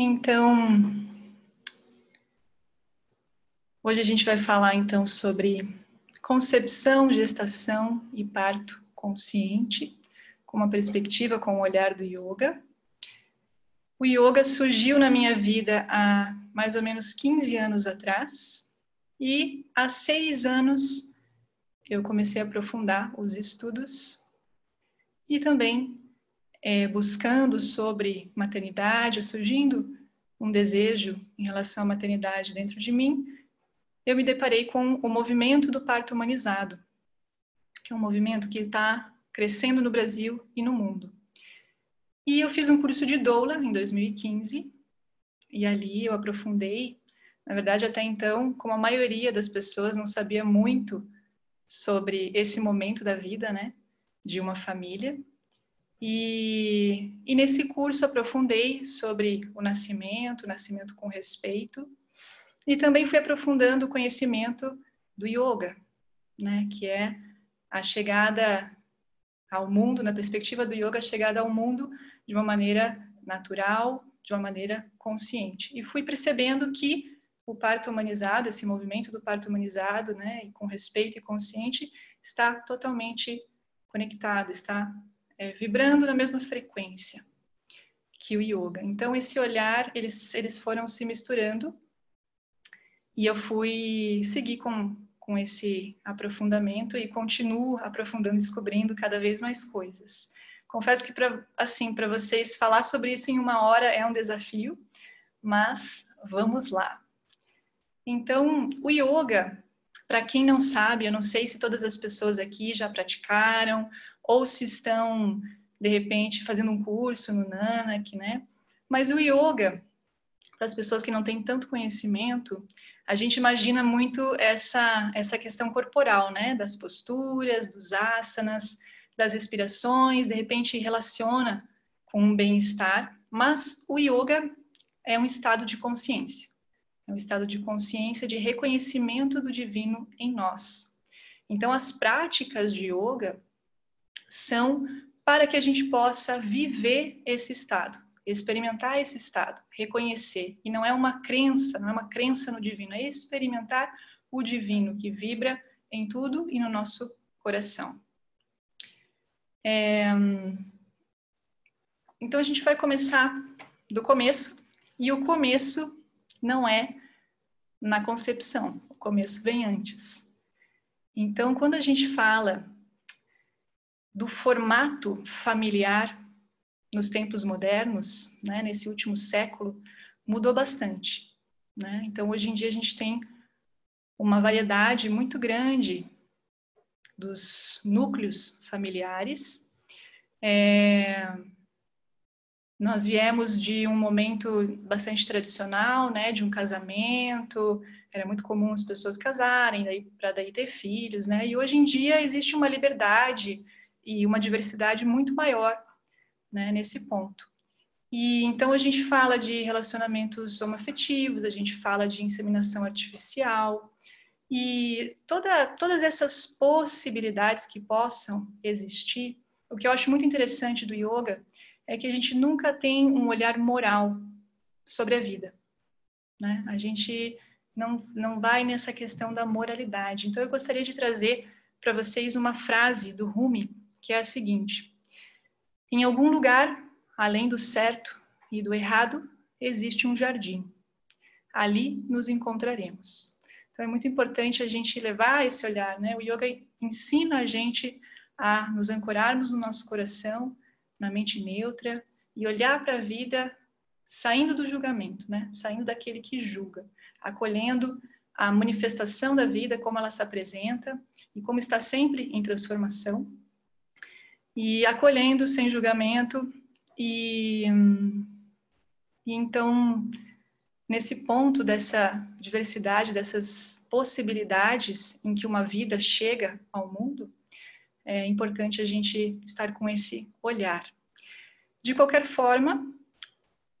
Então, hoje a gente vai falar então sobre concepção, gestação e parto consciente, com uma perspectiva, com o olhar do yoga. O yoga surgiu na minha vida há mais ou menos 15 anos atrás e há seis anos eu comecei a aprofundar os estudos e também é, buscando sobre maternidade, surgindo um desejo em relação à maternidade dentro de mim, eu me deparei com o movimento do parto humanizado, que é um movimento que está crescendo no Brasil e no mundo. E eu fiz um curso de doula em 2015, e ali eu aprofundei. Na verdade, até então, como a maioria das pessoas não sabia muito sobre esse momento da vida, né, de uma família, e, e nesse curso aprofundei sobre o nascimento, o nascimento com respeito, e também fui aprofundando o conhecimento do yoga, né, que é a chegada ao mundo, na perspectiva do yoga, a chegada ao mundo de uma maneira natural, de uma maneira consciente. E fui percebendo que o parto humanizado, esse movimento do parto humanizado, né, com respeito e consciente, está totalmente conectado, está é, vibrando na mesma frequência que o yoga. Então, esse olhar, eles, eles foram se misturando e eu fui seguir com, com esse aprofundamento e continuo aprofundando, descobrindo cada vez mais coisas. Confesso que, para assim, para vocês falar sobre isso em uma hora é um desafio, mas vamos lá. Então, o yoga, para quem não sabe, eu não sei se todas as pessoas aqui já praticaram ou se estão, de repente, fazendo um curso no Nanak, né? Mas o yoga, para as pessoas que não têm tanto conhecimento, a gente imagina muito essa, essa questão corporal, né? Das posturas, dos asanas, das respirações, de repente relaciona com um bem-estar, mas o yoga é um estado de consciência. É um estado de consciência de reconhecimento do divino em nós. Então, as práticas de yoga, são para que a gente possa viver esse estado, experimentar esse estado, reconhecer. E não é uma crença, não é uma crença no divino, é experimentar o divino que vibra em tudo e no nosso coração. É... Então a gente vai começar do começo, e o começo não é na concepção, o começo vem antes. Então, quando a gente fala do formato familiar nos tempos modernos, né, nesse último século, mudou bastante. Né? Então, hoje em dia, a gente tem uma variedade muito grande dos núcleos familiares. É... Nós viemos de um momento bastante tradicional, né, de um casamento, era muito comum as pessoas casarem para daí ter filhos, né? E hoje em dia existe uma liberdade e uma diversidade muito maior né, nesse ponto. E então a gente fala de relacionamentos homoafetivos, a gente fala de inseminação artificial e toda, todas essas possibilidades que possam existir. O que eu acho muito interessante do yoga é que a gente nunca tem um olhar moral sobre a vida. Né? A gente não, não vai nessa questão da moralidade. Então eu gostaria de trazer para vocês uma frase do Rumi, que é a seguinte: em algum lugar, além do certo e do errado, existe um jardim. Ali nos encontraremos. Então é muito importante a gente levar esse olhar, né? O yoga ensina a gente a nos ancorarmos no nosso coração, na mente neutra e olhar para a vida saindo do julgamento, né? Saindo daquele que julga, acolhendo a manifestação da vida como ela se apresenta e como está sempre em transformação e acolhendo sem julgamento. E, e então nesse ponto dessa diversidade dessas possibilidades em que uma vida chega ao mundo é importante a gente estar com esse olhar. De qualquer forma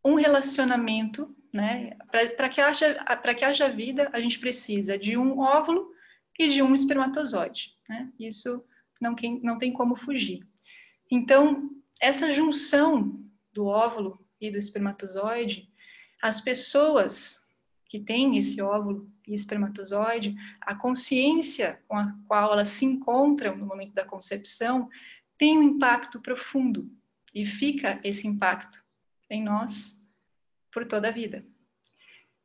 um relacionamento né para que haja para que haja vida a gente precisa de um óvulo e de um espermatozoide né. Isso não, não tem como fugir então, essa junção do óvulo e do espermatozoide As pessoas que têm esse óvulo e espermatozoide, a consciência com a qual elas se encontram no momento da concepção tem um impacto profundo e fica esse impacto em nós por toda a vida.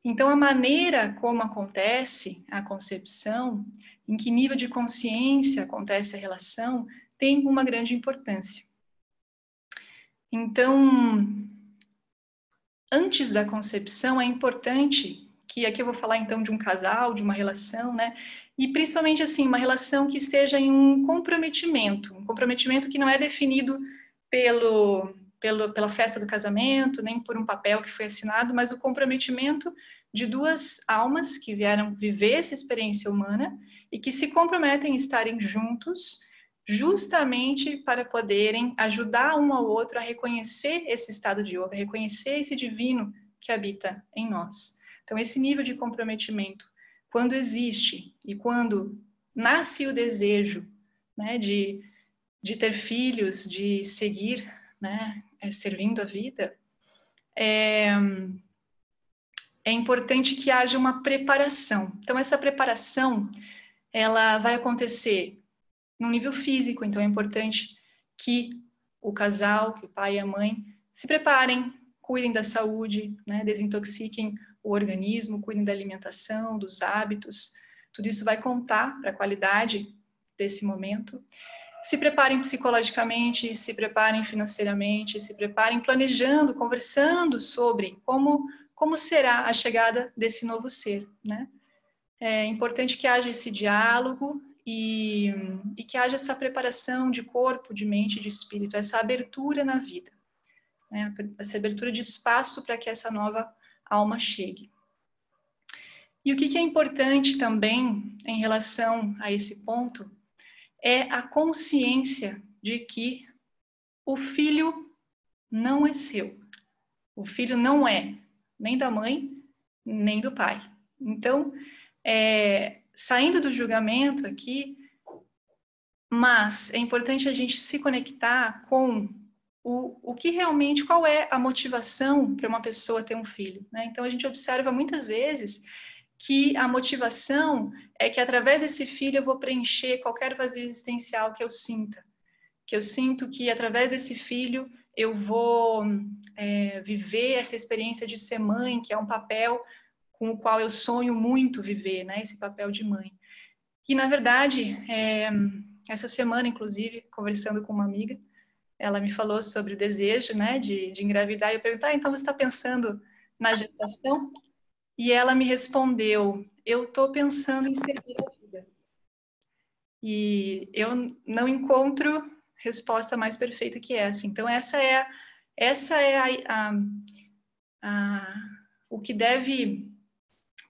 Então, a maneira como acontece a concepção, em que nível de consciência acontece a relação, tem uma grande importância. Então, antes da concepção, é importante que aqui eu vou falar então de um casal, de uma relação, né? E principalmente assim, uma relação que esteja em um comprometimento, um comprometimento que não é definido pelo, pelo pela festa do casamento, nem por um papel que foi assinado, mas o comprometimento de duas almas que vieram viver essa experiência humana e que se comprometem a estarem juntos justamente para poderem ajudar um ao outro a reconhecer esse estado de yoga, reconhecer esse divino que habita em nós. Então, esse nível de comprometimento, quando existe e quando nasce o desejo né, de, de ter filhos, de seguir né, é, servindo a vida, é, é importante que haja uma preparação. Então, essa preparação ela vai acontecer no nível físico, então é importante que o casal, que o pai e a mãe se preparem, cuidem da saúde, né, desintoxiquem o organismo, cuidem da alimentação, dos hábitos. Tudo isso vai contar para a qualidade desse momento. Se preparem psicologicamente, se preparem financeiramente, se preparem planejando, conversando sobre como como será a chegada desse novo ser, né? É importante que haja esse diálogo e, e que haja essa preparação de corpo, de mente, de espírito, essa abertura na vida, né? essa abertura de espaço para que essa nova alma chegue. E o que, que é importante também em relação a esse ponto é a consciência de que o filho não é seu. O filho não é nem da mãe, nem do pai. Então, é, saindo do julgamento aqui, mas é importante a gente se conectar com o, o que realmente, qual é a motivação para uma pessoa ter um filho. Né? Então, a gente observa muitas vezes que a motivação é que através desse filho eu vou preencher qualquer vazio existencial que eu sinta. Que eu sinto que através desse filho eu vou é, viver essa experiência de ser mãe, que é um papel com o qual eu sonho muito viver, né? Esse papel de mãe. E na verdade, é, essa semana, inclusive, conversando com uma amiga, ela me falou sobre o desejo, né, de, de engravidar. E eu perguntei, ah, então você está pensando na gestação? E ela me respondeu, eu estou pensando em servir a vida. E eu não encontro resposta mais perfeita que essa. Então essa é essa é a, a, a, o que deve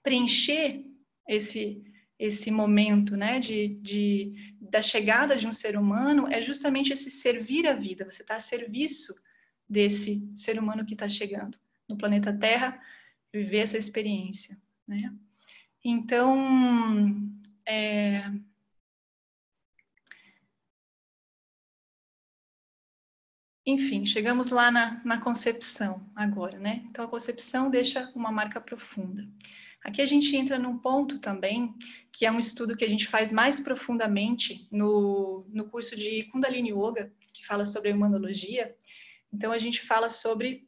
preencher esse esse momento, né, de, de, da chegada de um ser humano é justamente esse servir a vida. Você está a serviço desse ser humano que está chegando no planeta Terra, viver essa experiência, né? Então, é, enfim, chegamos lá na, na concepção agora, né? Então, a concepção deixa uma marca profunda. Aqui a gente entra num ponto também, que é um estudo que a gente faz mais profundamente no, no curso de Kundalini Yoga, que fala sobre a humanologia. Então, a gente fala sobre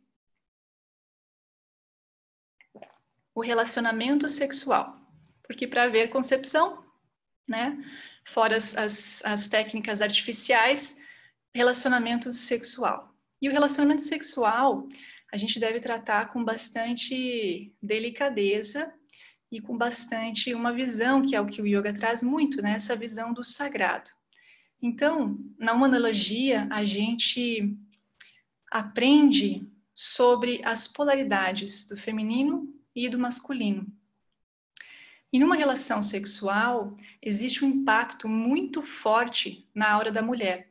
o relacionamento sexual. Porque para haver concepção, né, fora as, as, as técnicas artificiais, relacionamento sexual. E o relacionamento sexual a gente deve tratar com bastante delicadeza e com bastante uma visão, que é o que o yoga traz muito, né? Essa visão do sagrado. Então, na humanologia, a gente aprende sobre as polaridades do feminino e do masculino. E numa relação sexual, existe um impacto muito forte na aura da mulher.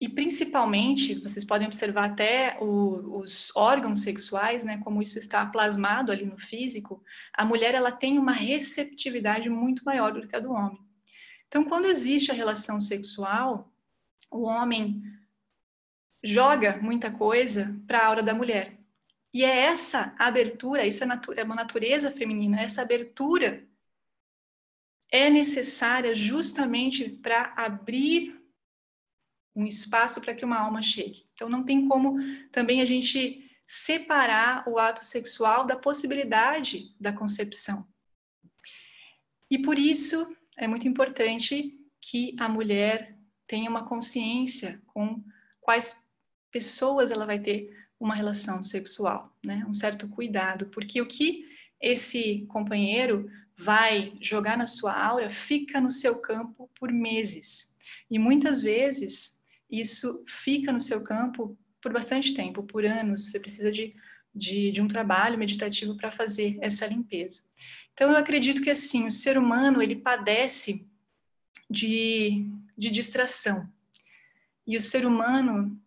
E principalmente, vocês podem observar até o, os órgãos sexuais, né, como isso está plasmado ali no físico, a mulher ela tem uma receptividade muito maior do que a do homem. Então, quando existe a relação sexual, o homem joga muita coisa para a aura da mulher. E é essa abertura, isso é, natu é uma natureza feminina, essa abertura é necessária justamente para abrir um espaço para que uma alma chegue. Então não tem como também a gente separar o ato sexual da possibilidade da concepção. E por isso é muito importante que a mulher tenha uma consciência com quais pessoas ela vai ter uma relação sexual, né? Um certo cuidado, porque o que esse companheiro vai jogar na sua aura fica no seu campo por meses. E muitas vezes isso fica no seu campo por bastante tempo, por anos. Você precisa de, de, de um trabalho meditativo para fazer essa limpeza. Então, eu acredito que assim, o ser humano ele padece de, de distração. E o ser humano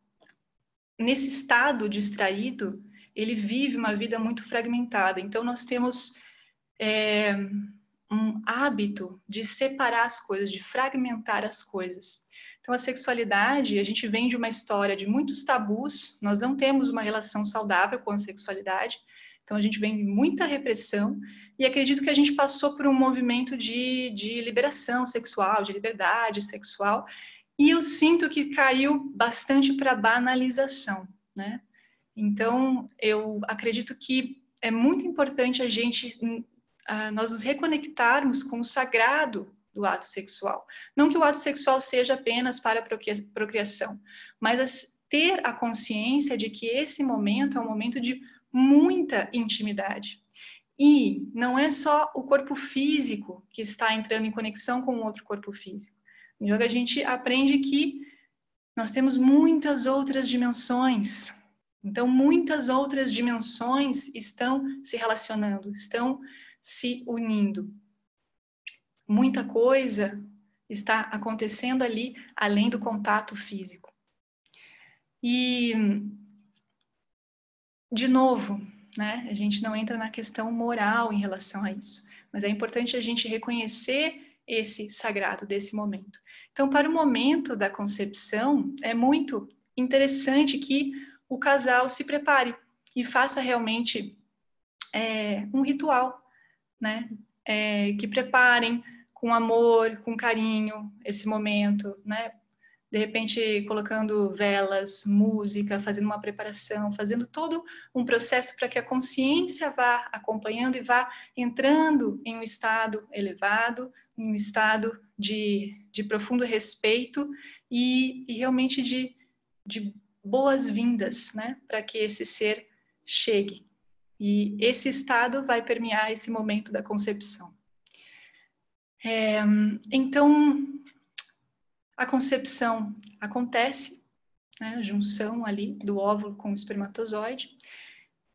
nesse estado distraído, ele vive uma vida muito fragmentada. Então, nós temos é, um hábito de separar as coisas, de fragmentar as coisas. Então, a sexualidade, a gente vem de uma história de muitos tabus, nós não temos uma relação saudável com a sexualidade, então a gente vem de muita repressão, e acredito que a gente passou por um movimento de, de liberação sexual, de liberdade sexual, e eu sinto que caiu bastante para banalização, né? Então, eu acredito que é muito importante a gente, nós nos reconectarmos com o sagrado do ato sexual. Não que o ato sexual seja apenas para a procriação, mas ter a consciência de que esse momento é um momento de muita intimidade. E não é só o corpo físico que está entrando em conexão com outro corpo físico. Em yoga a gente aprende que nós temos muitas outras dimensões. Então, muitas outras dimensões estão se relacionando, estão se unindo. Muita coisa está acontecendo ali além do contato físico. E, de novo, né, a gente não entra na questão moral em relação a isso, mas é importante a gente reconhecer esse sagrado desse momento. Então, para o momento da concepção, é muito interessante que o casal se prepare e faça realmente é, um ritual, né? É, que preparem com amor, com carinho esse momento, né? de repente colocando velas, música, fazendo uma preparação, fazendo todo um processo para que a consciência vá acompanhando e vá entrando em um estado elevado, em um estado de, de profundo respeito e, e realmente de, de boas-vindas, né, para que esse ser chegue. E esse estado vai permear esse momento da concepção. É, então, a concepção acontece, né, a junção ali do óvulo com o espermatozoide.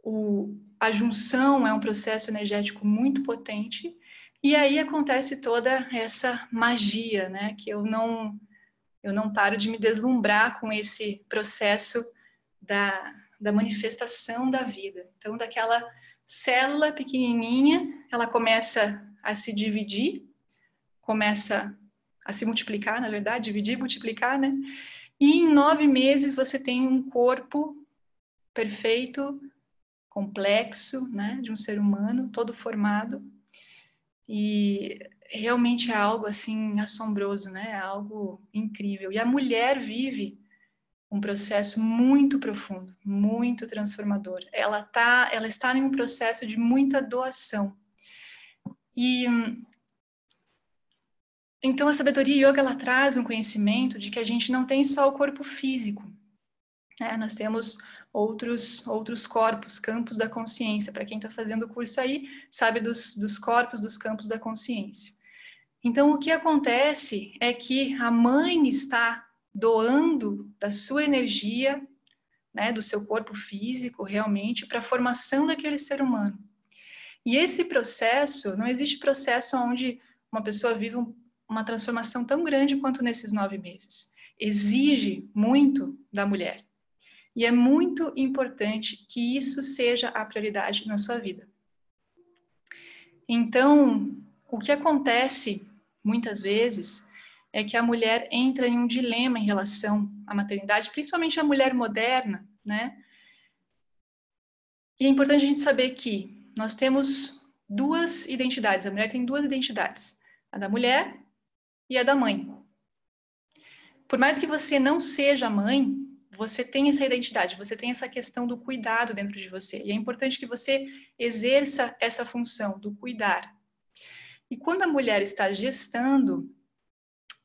O, a junção é um processo energético muito potente, e aí acontece toda essa magia, né, que eu não, eu não paro de me deslumbrar com esse processo da, da manifestação da vida. Então, daquela célula pequenininha, ela começa a se dividir, começa a se multiplicar, na verdade, dividir, multiplicar, né? E em nove meses você tem um corpo perfeito, complexo, né, de um ser humano, todo formado. E realmente é algo assim assombroso, né? É algo incrível. E a mulher vive um processo muito profundo, muito transformador. Ela tá, ela está em um processo de muita doação. E então, a sabedoria yoga ela traz um conhecimento de que a gente não tem só o corpo físico, né? Nós temos outros outros corpos, campos da consciência. Para quem está fazendo o curso aí, sabe dos, dos corpos, dos campos da consciência. Então, o que acontece é que a mãe está doando da sua energia, né, do seu corpo físico, realmente, para a formação daquele ser humano. E esse processo, não existe processo onde uma pessoa vive um uma transformação tão grande quanto nesses nove meses. Exige muito da mulher. E é muito importante que isso seja a prioridade na sua vida. Então, o que acontece muitas vezes é que a mulher entra em um dilema em relação à maternidade, principalmente a mulher moderna, né? E é importante a gente saber que nós temos duas identidades. A mulher tem duas identidades: a da mulher e a da mãe. Por mais que você não seja mãe, você tem essa identidade, você tem essa questão do cuidado dentro de você. E é importante que você exerça essa função do cuidar. E quando a mulher está gestando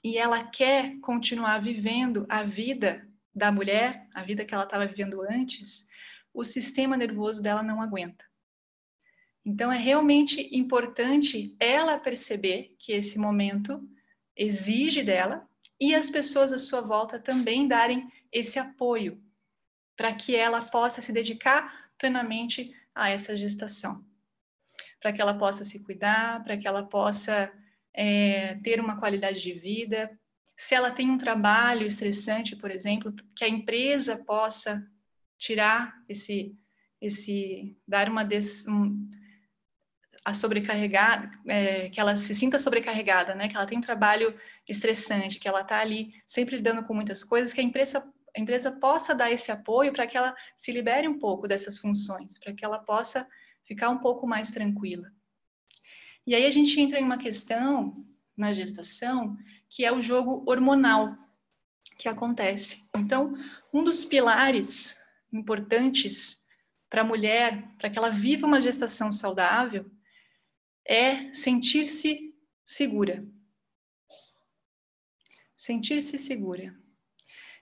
e ela quer continuar vivendo a vida da mulher, a vida que ela estava vivendo antes, o sistema nervoso dela não aguenta. Então é realmente importante ela perceber que esse momento exige dela e as pessoas à sua volta também darem esse apoio para que ela possa se dedicar plenamente a essa gestação, para que ela possa se cuidar, para que ela possa é, ter uma qualidade de vida. Se ela tem um trabalho estressante, por exemplo, que a empresa possa tirar esse, esse dar uma des, um, a sobrecarregar, é, que ela se sinta sobrecarregada, né? Que ela tem um trabalho estressante, que ela está ali sempre lidando com muitas coisas, que a empresa, a empresa possa dar esse apoio para que ela se libere um pouco dessas funções, para que ela possa ficar um pouco mais tranquila. E aí a gente entra em uma questão na gestação que é o jogo hormonal que acontece. Então, um dos pilares importantes para a mulher, para que ela viva uma gestação saudável, é sentir-se segura. Sentir-se segura.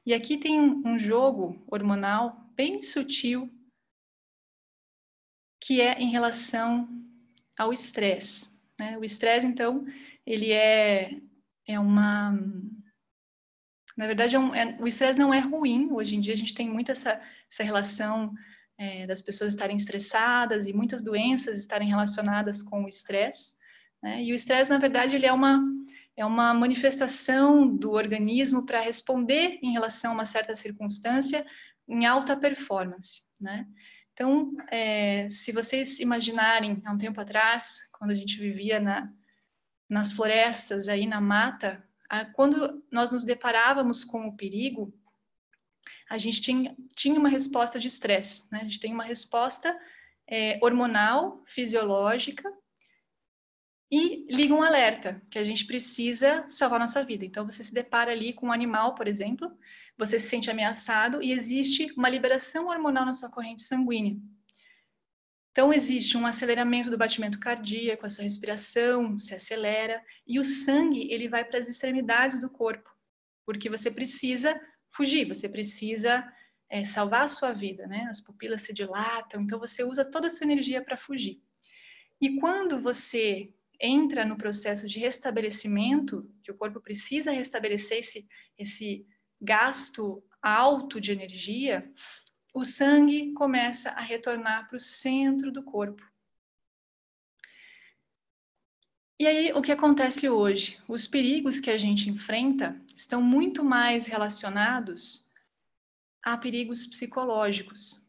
E aqui tem um jogo hormonal bem sutil que é em relação ao estresse. Né? O estresse, então, ele é, é uma. Na verdade, é um, é, o estresse não é ruim. Hoje em dia, a gente tem muito essa, essa relação é, das pessoas estarem estressadas e muitas doenças estarem relacionadas com o estresse. Né? E o estresse, na verdade, ele é uma, é uma manifestação do organismo para responder em relação a uma certa circunstância em alta performance. Né? Então, é, se vocês imaginarem, há um tempo atrás, quando a gente vivia na, nas florestas, aí na mata, quando nós nos deparávamos com o perigo, a gente tinha, tinha uma resposta de estresse, né? A gente tem uma resposta é, hormonal, fisiológica, e liga um alerta que a gente precisa salvar nossa vida. Então, você se depara ali com um animal, por exemplo, você se sente ameaçado e existe uma liberação hormonal na sua corrente sanguínea. Então, existe um aceleramento do batimento cardíaco, a sua respiração se acelera e o sangue ele vai para as extremidades do corpo, porque você precisa fugir, você precisa é, salvar a sua vida, né? As pupilas se dilatam, então você usa toda a sua energia para fugir. E quando você entra no processo de restabelecimento, que o corpo precisa restabelecer esse, esse gasto alto de energia, o sangue começa a retornar para o centro do corpo. E aí, o que acontece hoje? Os perigos que a gente enfrenta estão muito mais relacionados a perigos psicológicos.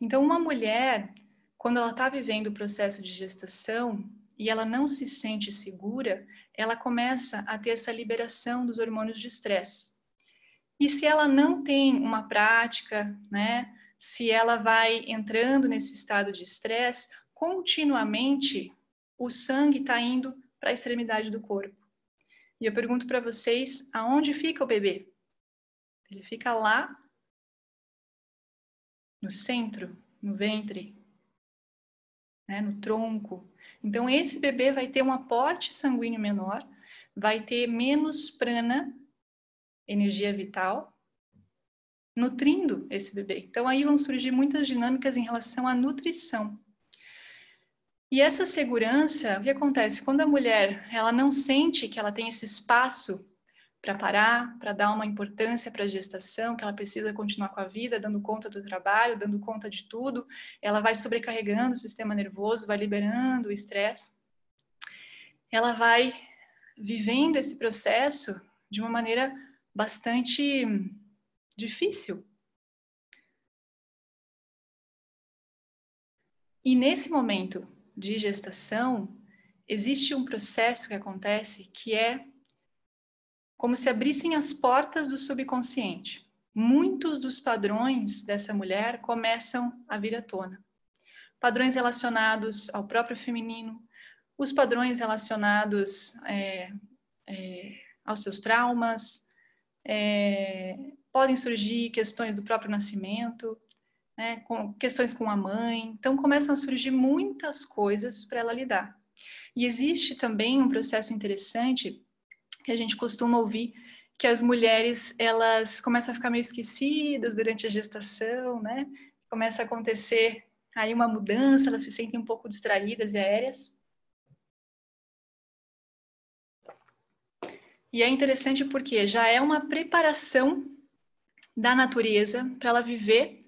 Então, uma mulher, quando ela está vivendo o processo de gestação e ela não se sente segura, ela começa a ter essa liberação dos hormônios de estresse. E se ela não tem uma prática, né, se ela vai entrando nesse estado de estresse, continuamente o sangue está indo para a extremidade do corpo. E eu pergunto para vocês, aonde fica o bebê? Ele fica lá no centro, no ventre, né, no tronco. Então esse bebê vai ter um aporte sanguíneo menor, vai ter menos prana, energia vital, nutrindo esse bebê. Então aí vão surgir muitas dinâmicas em relação à nutrição. E essa segurança, o que acontece? Quando a mulher ela não sente que ela tem esse espaço para parar, para dar uma importância para a gestação, que ela precisa continuar com a vida, dando conta do trabalho, dando conta de tudo, ela vai sobrecarregando o sistema nervoso, vai liberando o estresse. Ela vai vivendo esse processo de uma maneira bastante difícil. E nesse momento de gestação, existe um processo que acontece que é como se abrissem as portas do subconsciente. muitos dos padrões dessa mulher começam a vir à tona. Padrões relacionados ao próprio feminino, os padrões relacionados é, é, aos seus traumas, é, podem surgir questões do próprio nascimento, né, com, questões com a mãe. Então, começam a surgir muitas coisas para ela lidar. E existe também um processo interessante que a gente costuma ouvir que as mulheres elas começam a ficar meio esquecidas durante a gestação, né? Começa a acontecer aí uma mudança, elas se sentem um pouco distraídas e aéreas. E é interessante porque já é uma preparação da natureza para ela viver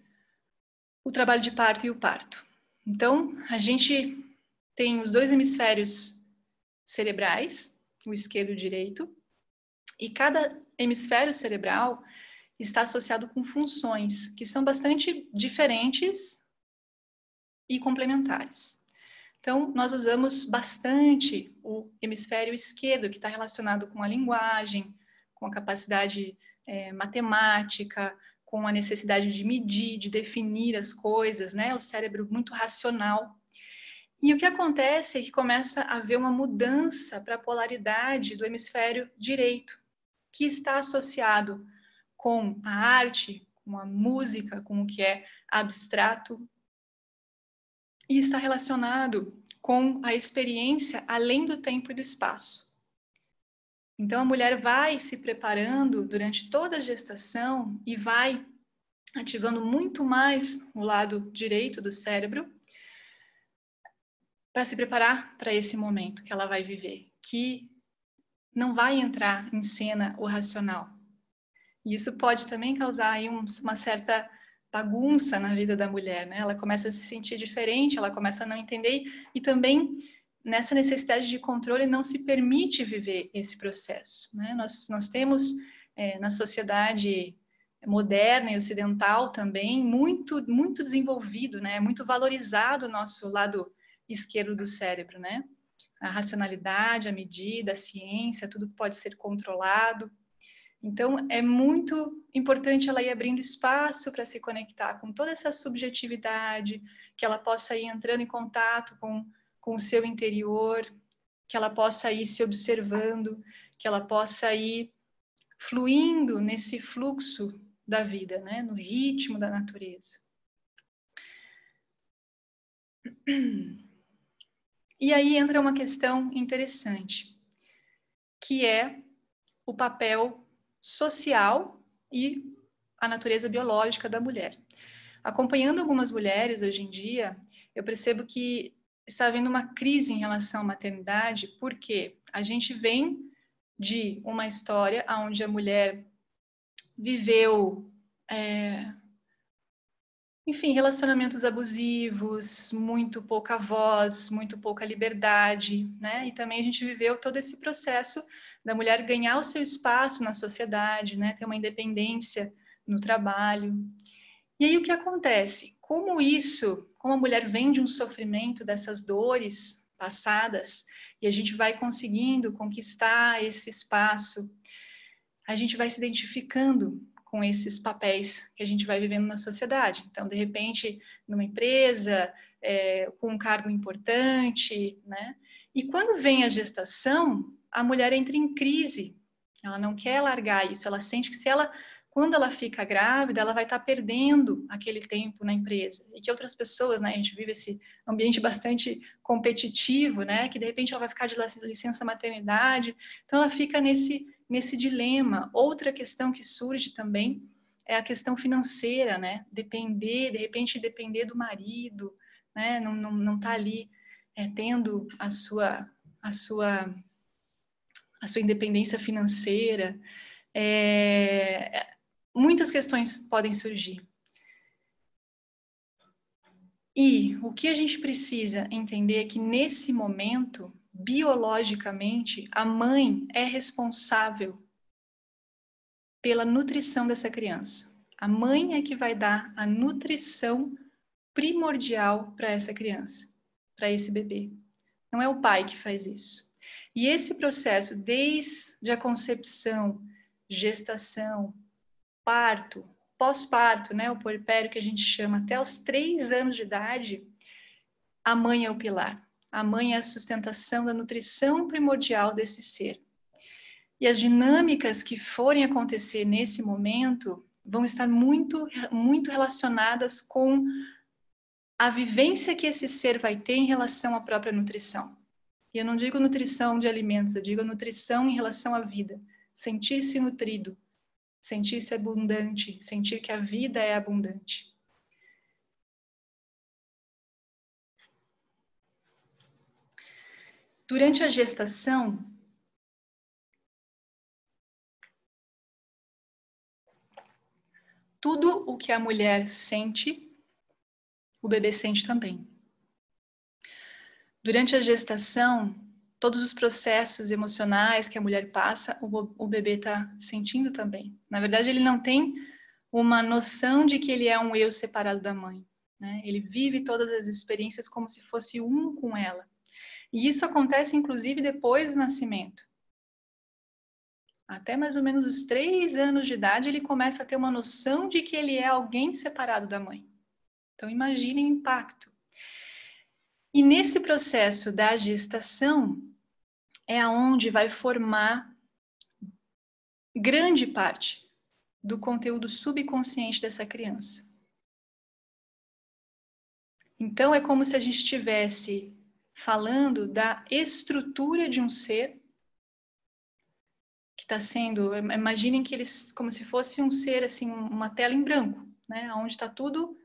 o trabalho de parto e o parto. Então, a gente tem os dois hemisférios cerebrais, o esquerdo e o direito, e cada hemisfério cerebral está associado com funções que são bastante diferentes e complementares. Então, nós usamos bastante o hemisfério esquerdo, que está relacionado com a linguagem, com a capacidade é, matemática, com a necessidade de medir, de definir as coisas, né? O cérebro muito racional. E o que acontece é que começa a haver uma mudança para a polaridade do hemisfério direito, que está associado com a arte, com a música, com o que é abstrato, e está relacionado com a experiência além do tempo e do espaço. Então a mulher vai se preparando durante toda a gestação e vai ativando muito mais o lado direito do cérebro para se preparar para esse momento que ela vai viver, que não vai entrar em cena o racional. E isso pode também causar aí uma certa bagunça na vida da mulher, né? Ela começa a se sentir diferente, ela começa a não entender e também nessa necessidade de controle não se permite viver esse processo, né? Nós, nós temos é, na sociedade moderna e ocidental também muito muito desenvolvido, né? Muito valorizado o nosso lado esquerdo do cérebro, né? a racionalidade, a medida, a ciência, tudo pode ser controlado. Então, é muito importante ela ir abrindo espaço para se conectar com toda essa subjetividade, que ela possa ir entrando em contato com, com o seu interior, que ela possa ir se observando, que ela possa ir fluindo nesse fluxo da vida, né? no ritmo da natureza. E aí entra uma questão interessante, que é o papel social e a natureza biológica da mulher. Acompanhando algumas mulheres hoje em dia, eu percebo que está havendo uma crise em relação à maternidade, porque a gente vem de uma história onde a mulher viveu é, enfim, relacionamentos abusivos, muito pouca voz, muito pouca liberdade, né? E também a gente viveu todo esse processo da mulher ganhar o seu espaço na sociedade, né? Ter uma independência no trabalho. E aí o que acontece? Como isso, como a mulher vem de um sofrimento dessas dores passadas e a gente vai conseguindo conquistar esse espaço, a gente vai se identificando com esses papéis que a gente vai vivendo na sociedade. Então, de repente, numa empresa, é, com um cargo importante, né? E quando vem a gestação, a mulher entra em crise. Ela não quer largar isso, ela sente que se ela quando ela fica grávida, ela vai estar perdendo aquele tempo na empresa. E que outras pessoas, né, a gente vive esse ambiente bastante competitivo, né, que de repente ela vai ficar de licença maternidade. Então ela fica nesse nesse dilema. Outra questão que surge também é a questão financeira, né? Depender, de repente, depender do marido, né? Não, não, não tá ali é, tendo a sua, a sua, a sua independência financeira. É, muitas questões podem surgir. E o que a gente precisa entender é que nesse momento biologicamente, a mãe é responsável pela nutrição dessa criança. A mãe é que vai dar a nutrição primordial para essa criança, para esse bebê. Não é o pai que faz isso. E esse processo, desde a concepção, gestação, parto, pós-parto, né, o puerpério que a gente chama, até os três anos de idade, a mãe é o pilar. A mãe é a sustentação da nutrição primordial desse ser. E as dinâmicas que forem acontecer nesse momento vão estar muito, muito relacionadas com a vivência que esse ser vai ter em relação à própria nutrição. E eu não digo nutrição de alimentos, eu digo nutrição em relação à vida. Sentir-se nutrido, sentir-se abundante, sentir que a vida é abundante. Durante a gestação, tudo o que a mulher sente, o bebê sente também. Durante a gestação, todos os processos emocionais que a mulher passa, o, o bebê está sentindo também. Na verdade, ele não tem uma noção de que ele é um eu separado da mãe. Né? Ele vive todas as experiências como se fosse um com ela. E isso acontece, inclusive, depois do nascimento. Até mais ou menos os três anos de idade, ele começa a ter uma noção de que ele é alguém separado da mãe. Então, imagine o impacto. E nesse processo da gestação, é aonde vai formar grande parte do conteúdo subconsciente dessa criança. Então é como se a gente estivesse falando da estrutura de um ser que está sendo, imaginem que eles como se fosse um ser assim, uma tela em branco, né, onde está tudo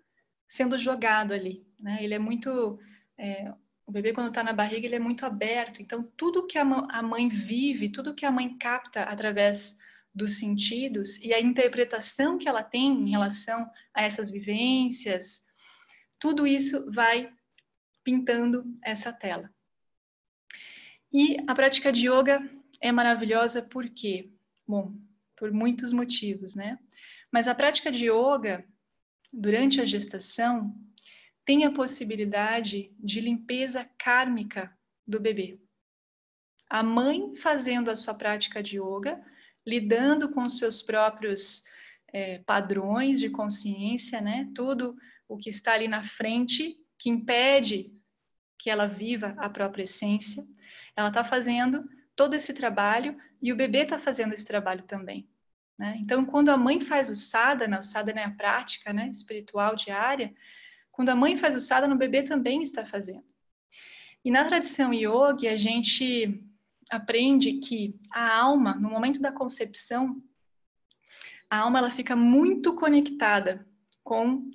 sendo jogado ali, né? Ele é muito é, o bebê, quando está na barriga, ele é muito aberto. Então, tudo que a mãe vive, tudo que a mãe capta através dos sentidos e a interpretação que ela tem em relação a essas vivências, tudo isso vai pintando essa tela. E a prática de yoga é maravilhosa por quê? Bom, por muitos motivos, né? Mas a prática de yoga durante a gestação tem a possibilidade de limpeza kármica do bebê. A mãe fazendo a sua prática de yoga, lidando com seus próprios é, padrões de consciência, né? Tudo o que está ali na frente que impede que ela viva a própria essência. Ela está fazendo todo esse trabalho e o bebê está fazendo esse trabalho também. Né? Então, quando a mãe faz o sadhana, o sadhana é a prática né, espiritual diária, quando a mãe faz o sadhana, o bebê também está fazendo. E na tradição yoga, a gente aprende que a alma, no momento da concepção, a alma ela fica muito conectada com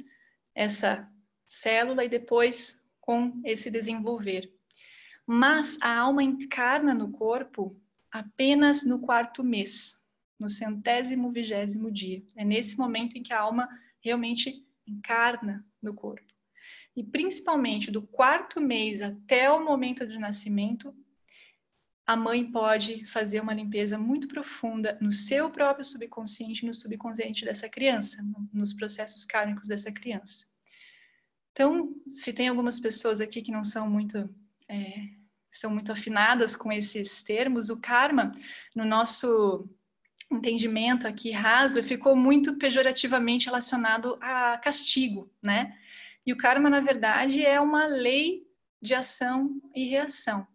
essa célula e depois com esse desenvolver. Mas a alma encarna no corpo apenas no quarto mês, no centésimo vigésimo dia. É nesse momento em que a alma realmente encarna no corpo e principalmente do quarto mês até o momento do nascimento, a mãe pode fazer uma limpeza muito profunda no seu próprio subconsciente, no subconsciente dessa criança, nos processos kármicos dessa criança. Então, se tem algumas pessoas aqui que não são muito é, estão muito afinadas com esses termos, o karma, no nosso entendimento aqui raso, ficou muito pejorativamente relacionado a castigo, né? E o karma, na verdade, é uma lei de ação e reação.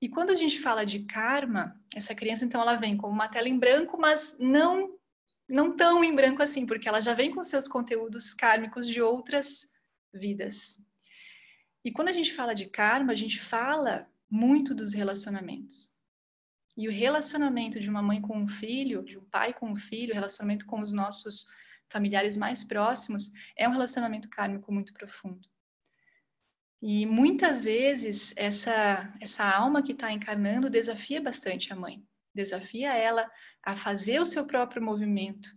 E quando a gente fala de karma, essa criança, então, ela vem com uma tela em branco, mas não, não tão em branco assim, porque ela já vem com seus conteúdos kármicos de outras vidas. E quando a gente fala de karma, a gente fala muito dos relacionamentos. E o relacionamento de uma mãe com um filho, de um pai com um filho, relacionamento com os nossos familiares mais próximos, é um relacionamento kármico muito profundo. E muitas vezes essa, essa alma que está encarnando desafia bastante a mãe, desafia ela a fazer o seu próprio movimento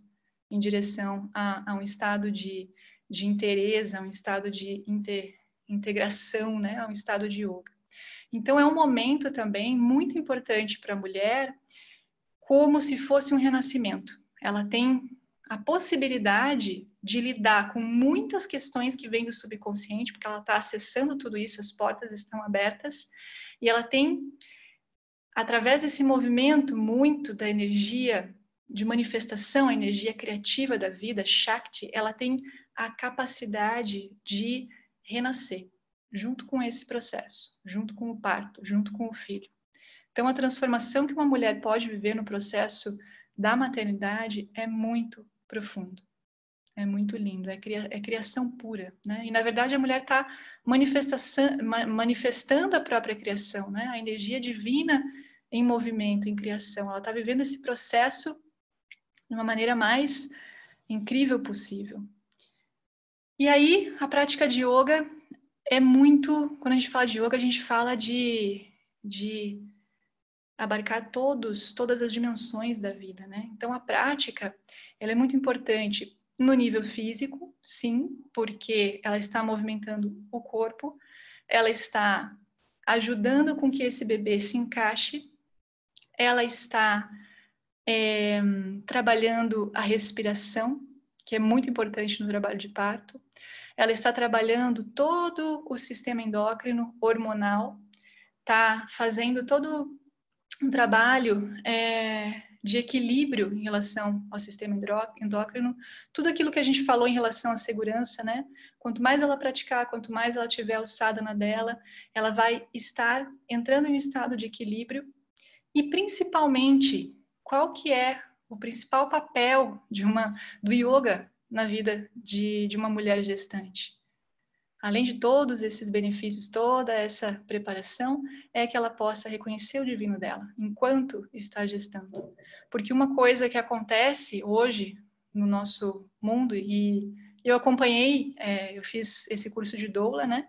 em direção a, a um estado de, de interesse, a um estado de inter, integração, né, a um estado de yoga. Então é um momento também muito importante para a mulher, como se fosse um renascimento. Ela tem a possibilidade de lidar com muitas questões que vêm do subconsciente, porque ela está acessando tudo isso, as portas estão abertas, e ela tem, através desse movimento muito da energia de manifestação, a energia criativa da vida, Shakti, ela tem a capacidade de renascer junto com esse processo, junto com o parto, junto com o filho. Então, a transformação que uma mulher pode viver no processo da maternidade é muito profundo. É muito lindo, é, cria, é criação pura, né? E na verdade a mulher está manifestando a própria criação, né? A energia divina em movimento, em criação. Ela está vivendo esse processo de uma maneira mais incrível possível. E aí, a prática de yoga é muito. Quando a gente fala de yoga, a gente fala de, de abarcar todos, todas as dimensões da vida, né? Então, a prática, ela é muito importante no nível físico, sim, porque ela está movimentando o corpo, ela está ajudando com que esse bebê se encaixe, ela está é, trabalhando a respiração, que é muito importante no trabalho de parto, ela está trabalhando todo o sistema endócrino, hormonal, está fazendo todo um trabalho é, de equilíbrio em relação ao sistema endócrino, tudo aquilo que a gente falou em relação à segurança, né? Quanto mais ela praticar, quanto mais ela tiver alçada na dela, ela vai estar entrando em um estado de equilíbrio. E principalmente qual que é o principal papel de uma do yoga na vida de, de uma mulher gestante além de todos esses benefícios, toda essa preparação, é que ela possa reconhecer o divino dela enquanto está gestando. Porque uma coisa que acontece hoje no nosso mundo, e eu acompanhei, é, eu fiz esse curso de doula, né?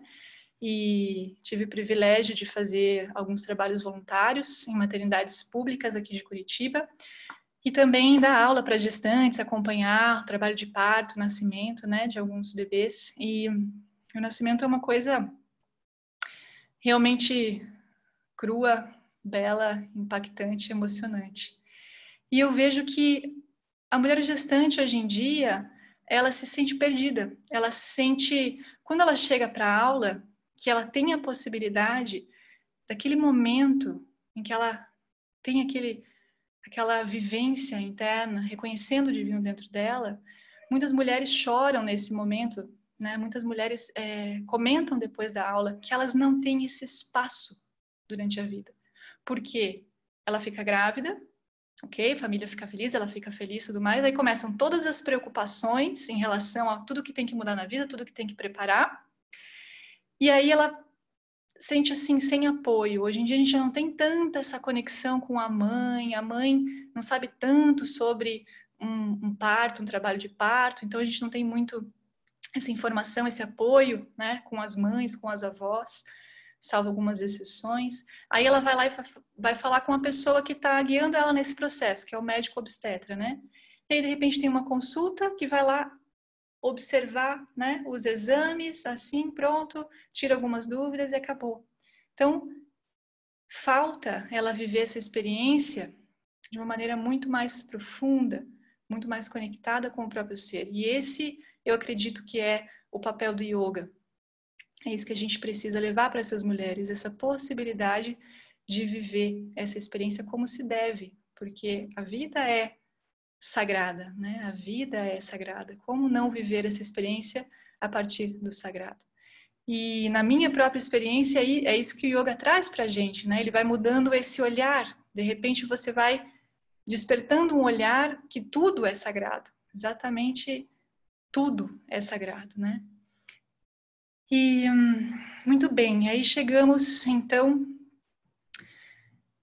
E tive o privilégio de fazer alguns trabalhos voluntários em maternidades públicas aqui de Curitiba. E também dar aula para gestantes, acompanhar o trabalho de parto, nascimento, né, de alguns bebês. E o nascimento é uma coisa realmente crua, bela, impactante, emocionante. E eu vejo que a mulher gestante hoje em dia, ela se sente perdida. Ela se sente, quando ela chega para a aula, que ela tem a possibilidade daquele momento em que ela tem aquele aquela vivência interna, reconhecendo o divino dentro dela. Muitas mulheres choram nesse momento né? Muitas mulheres é, comentam depois da aula que elas não têm esse espaço durante a vida. Porque ela fica grávida, ok? Família fica feliz, ela fica feliz e tudo mais. Aí começam todas as preocupações em relação a tudo que tem que mudar na vida, tudo que tem que preparar. E aí ela sente assim, sem apoio. Hoje em dia a gente não tem tanta essa conexão com a mãe, a mãe não sabe tanto sobre um, um parto, um trabalho de parto, então a gente não tem muito essa informação, esse apoio, né, com as mães, com as avós, salvo algumas exceções. Aí ela vai lá e vai falar com a pessoa que está guiando ela nesse processo, que é o médico obstetra, né? E aí, de repente, tem uma consulta que vai lá observar, né, os exames, assim, pronto, tira algumas dúvidas e acabou. Então, falta ela viver essa experiência de uma maneira muito mais profunda, muito mais conectada com o próprio ser. E esse eu acredito que é o papel do yoga. É isso que a gente precisa levar para essas mulheres, essa possibilidade de viver essa experiência como se deve, porque a vida é sagrada, né? A vida é sagrada. Como não viver essa experiência a partir do sagrado? E na minha própria experiência, é isso que o yoga traz para a gente, né? Ele vai mudando esse olhar. De repente, você vai despertando um olhar que tudo é sagrado. Exatamente tudo é sagrado, né? E hum, muito bem, aí chegamos então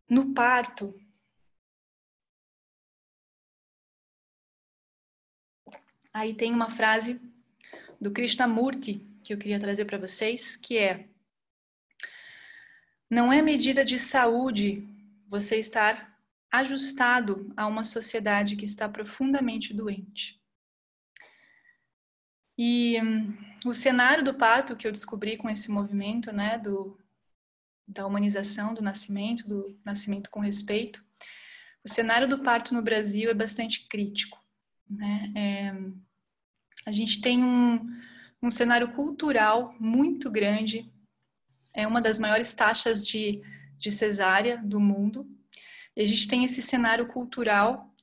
no parto. Aí tem uma frase do Krishnamurti que eu queria trazer para vocês, que é: Não é medida de saúde você estar ajustado a uma sociedade que está profundamente doente. E hum, o cenário do parto que eu descobri com esse movimento, né, do, da humanização do nascimento, do nascimento com respeito, o cenário do parto no Brasil é bastante crítico. Né? É, a gente tem um, um cenário cultural muito grande, é uma das maiores taxas de, de cesárea do mundo, e a gente tem esse cenário cultural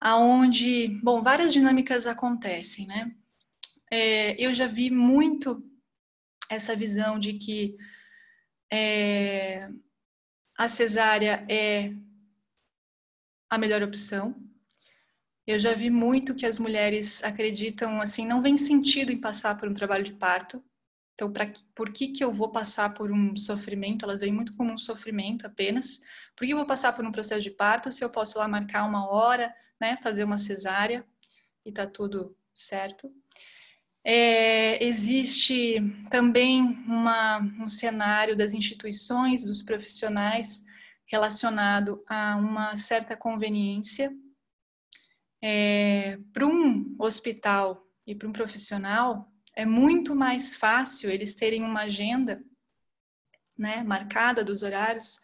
aonde, bom, várias dinâmicas acontecem, né? É, eu já vi muito essa visão de que é, a cesárea é a melhor opção. Eu já vi muito que as mulheres acreditam assim, não vem sentido em passar por um trabalho de parto. Então, pra, por que, que eu vou passar por um sofrimento? Elas veem muito como um sofrimento apenas. Por que eu vou passar por um processo de parto se eu posso lá marcar uma hora, né, fazer uma cesárea e tá tudo certo? É, existe também uma, um cenário das instituições, dos profissionais relacionado a uma certa conveniência. É, para um hospital e para um profissional, é muito mais fácil eles terem uma agenda né, marcada dos horários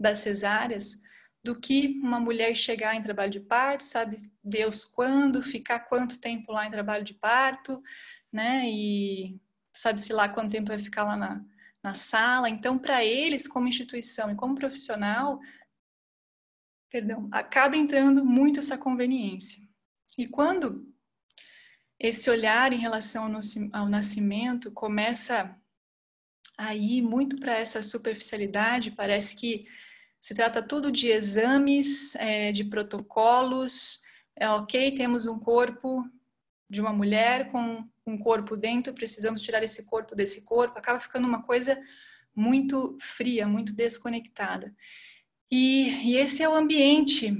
das cesáreas do que uma mulher chegar em trabalho de parto, sabe Deus quando, ficar quanto tempo lá em trabalho de parto, né? E sabe-se lá quanto tempo vai ficar lá na, na sala. Então, para eles, como instituição e como profissional, perdão, acaba entrando muito essa conveniência. E quando esse olhar em relação ao nascimento começa a ir muito para essa superficialidade, parece que se trata tudo de exames, é, de protocolos, é ok, temos um corpo de uma mulher com um corpo dentro, precisamos tirar esse corpo desse corpo, acaba ficando uma coisa muito fria, muito desconectada. E, e esse é o ambiente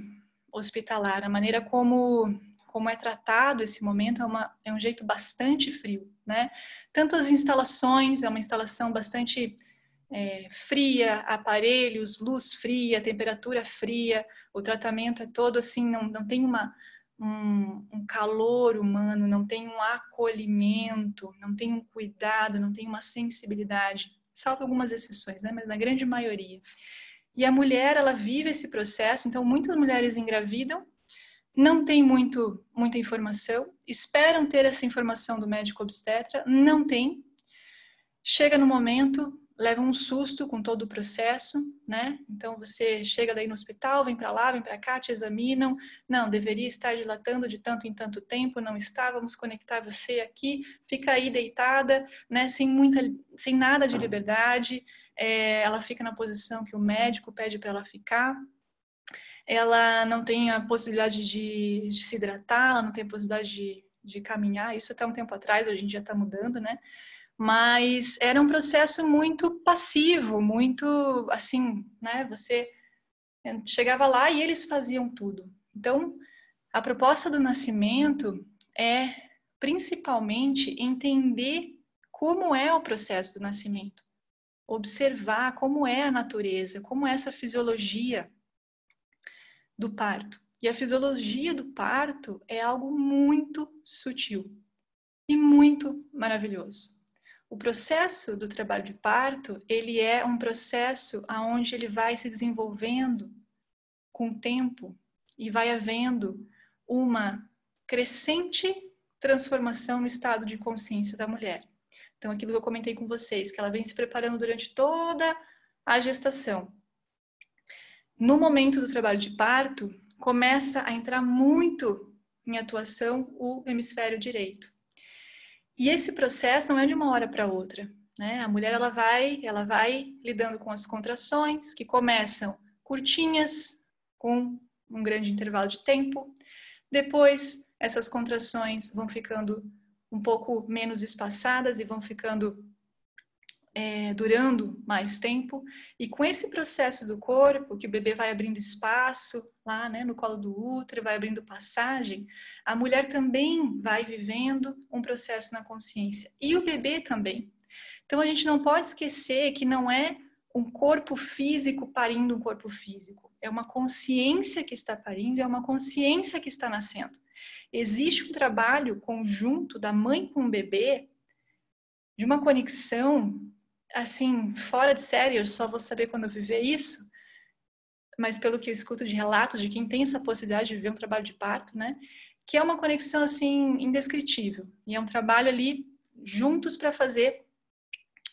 hospitalar, a maneira como como é tratado esse momento é, uma, é um jeito bastante frio, né? Tanto as instalações, é uma instalação bastante é, fria, aparelhos, luz fria, temperatura fria, o tratamento é todo assim, não, não tem uma, um, um, calor humano, não tem um acolhimento, não tem um cuidado, não tem uma sensibilidade, salvo algumas exceções, né? mas na grande maioria. E a mulher, ela vive esse processo, então muitas mulheres engravidam, não tem muito, muita informação, esperam ter essa informação do médico obstetra, não tem, chega no momento, leva um susto com todo o processo, né? Então você chega daí no hospital, vem para lá, vem para cá, te examinam. Não, deveria estar dilatando de tanto em tanto tempo, não está. Vamos conectar você aqui, fica aí deitada, né? Sem muita, sem nada de liberdade. É, ela fica na posição que o médico pede para ela ficar. Ela não tem a possibilidade de, de se hidratar, ela não tem a possibilidade de, de caminhar. Isso até um tempo atrás, hoje em dia está mudando, né? Mas era um processo muito passivo, muito assim, né? Você chegava lá e eles faziam tudo. Então, a proposta do nascimento é principalmente entender como é o processo do nascimento, observar como é a natureza, como é essa fisiologia do parto. E a fisiologia do parto é algo muito sutil e muito maravilhoso. O processo do trabalho de parto, ele é um processo aonde ele vai se desenvolvendo com o tempo e vai havendo uma crescente transformação no estado de consciência da mulher. Então, aquilo que eu comentei com vocês, que ela vem se preparando durante toda a gestação. No momento do trabalho de parto, começa a entrar muito em atuação o hemisfério direito. E esse processo não é de uma hora para outra. Né? A mulher ela vai, ela vai lidando com as contrações que começam curtinhas, com um grande intervalo de tempo. Depois, essas contrações vão ficando um pouco menos espaçadas e vão ficando é, durando mais tempo. E com esse processo do corpo, que o bebê vai abrindo espaço lá né, no colo do útero, vai abrindo passagem, a mulher também vai vivendo um processo na consciência. E o bebê também. Então a gente não pode esquecer que não é um corpo físico parindo um corpo físico. É uma consciência que está parindo, é uma consciência que está nascendo. Existe um trabalho conjunto da mãe com o bebê de uma conexão assim, fora de série, eu só vou saber quando eu viver isso, mas pelo que eu escuto de relatos de quem tem essa possibilidade de viver um trabalho de parto, né? Que é uma conexão, assim, indescritível. E é um trabalho ali juntos para fazer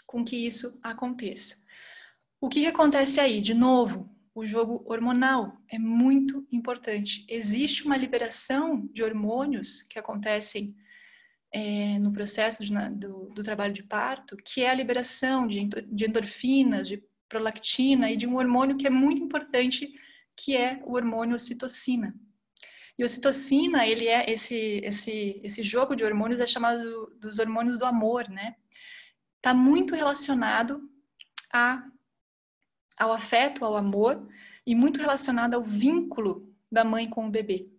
com que isso aconteça. O que, que acontece aí? De novo, o jogo hormonal é muito importante. Existe uma liberação de hormônios que acontecem é, no processo de, do, do, trabalho de parto, que é a liberação de, de endorfinas, de prolactina e de um hormônio que é muito importante, que é o hormônio ocitocina. E ocitocina, ele é esse esse esse jogo de hormônios é chamado dos hormônios do amor, né? Tá muito relacionado a ao afeto, ao amor e muito relacionado ao vínculo da mãe com o bebê.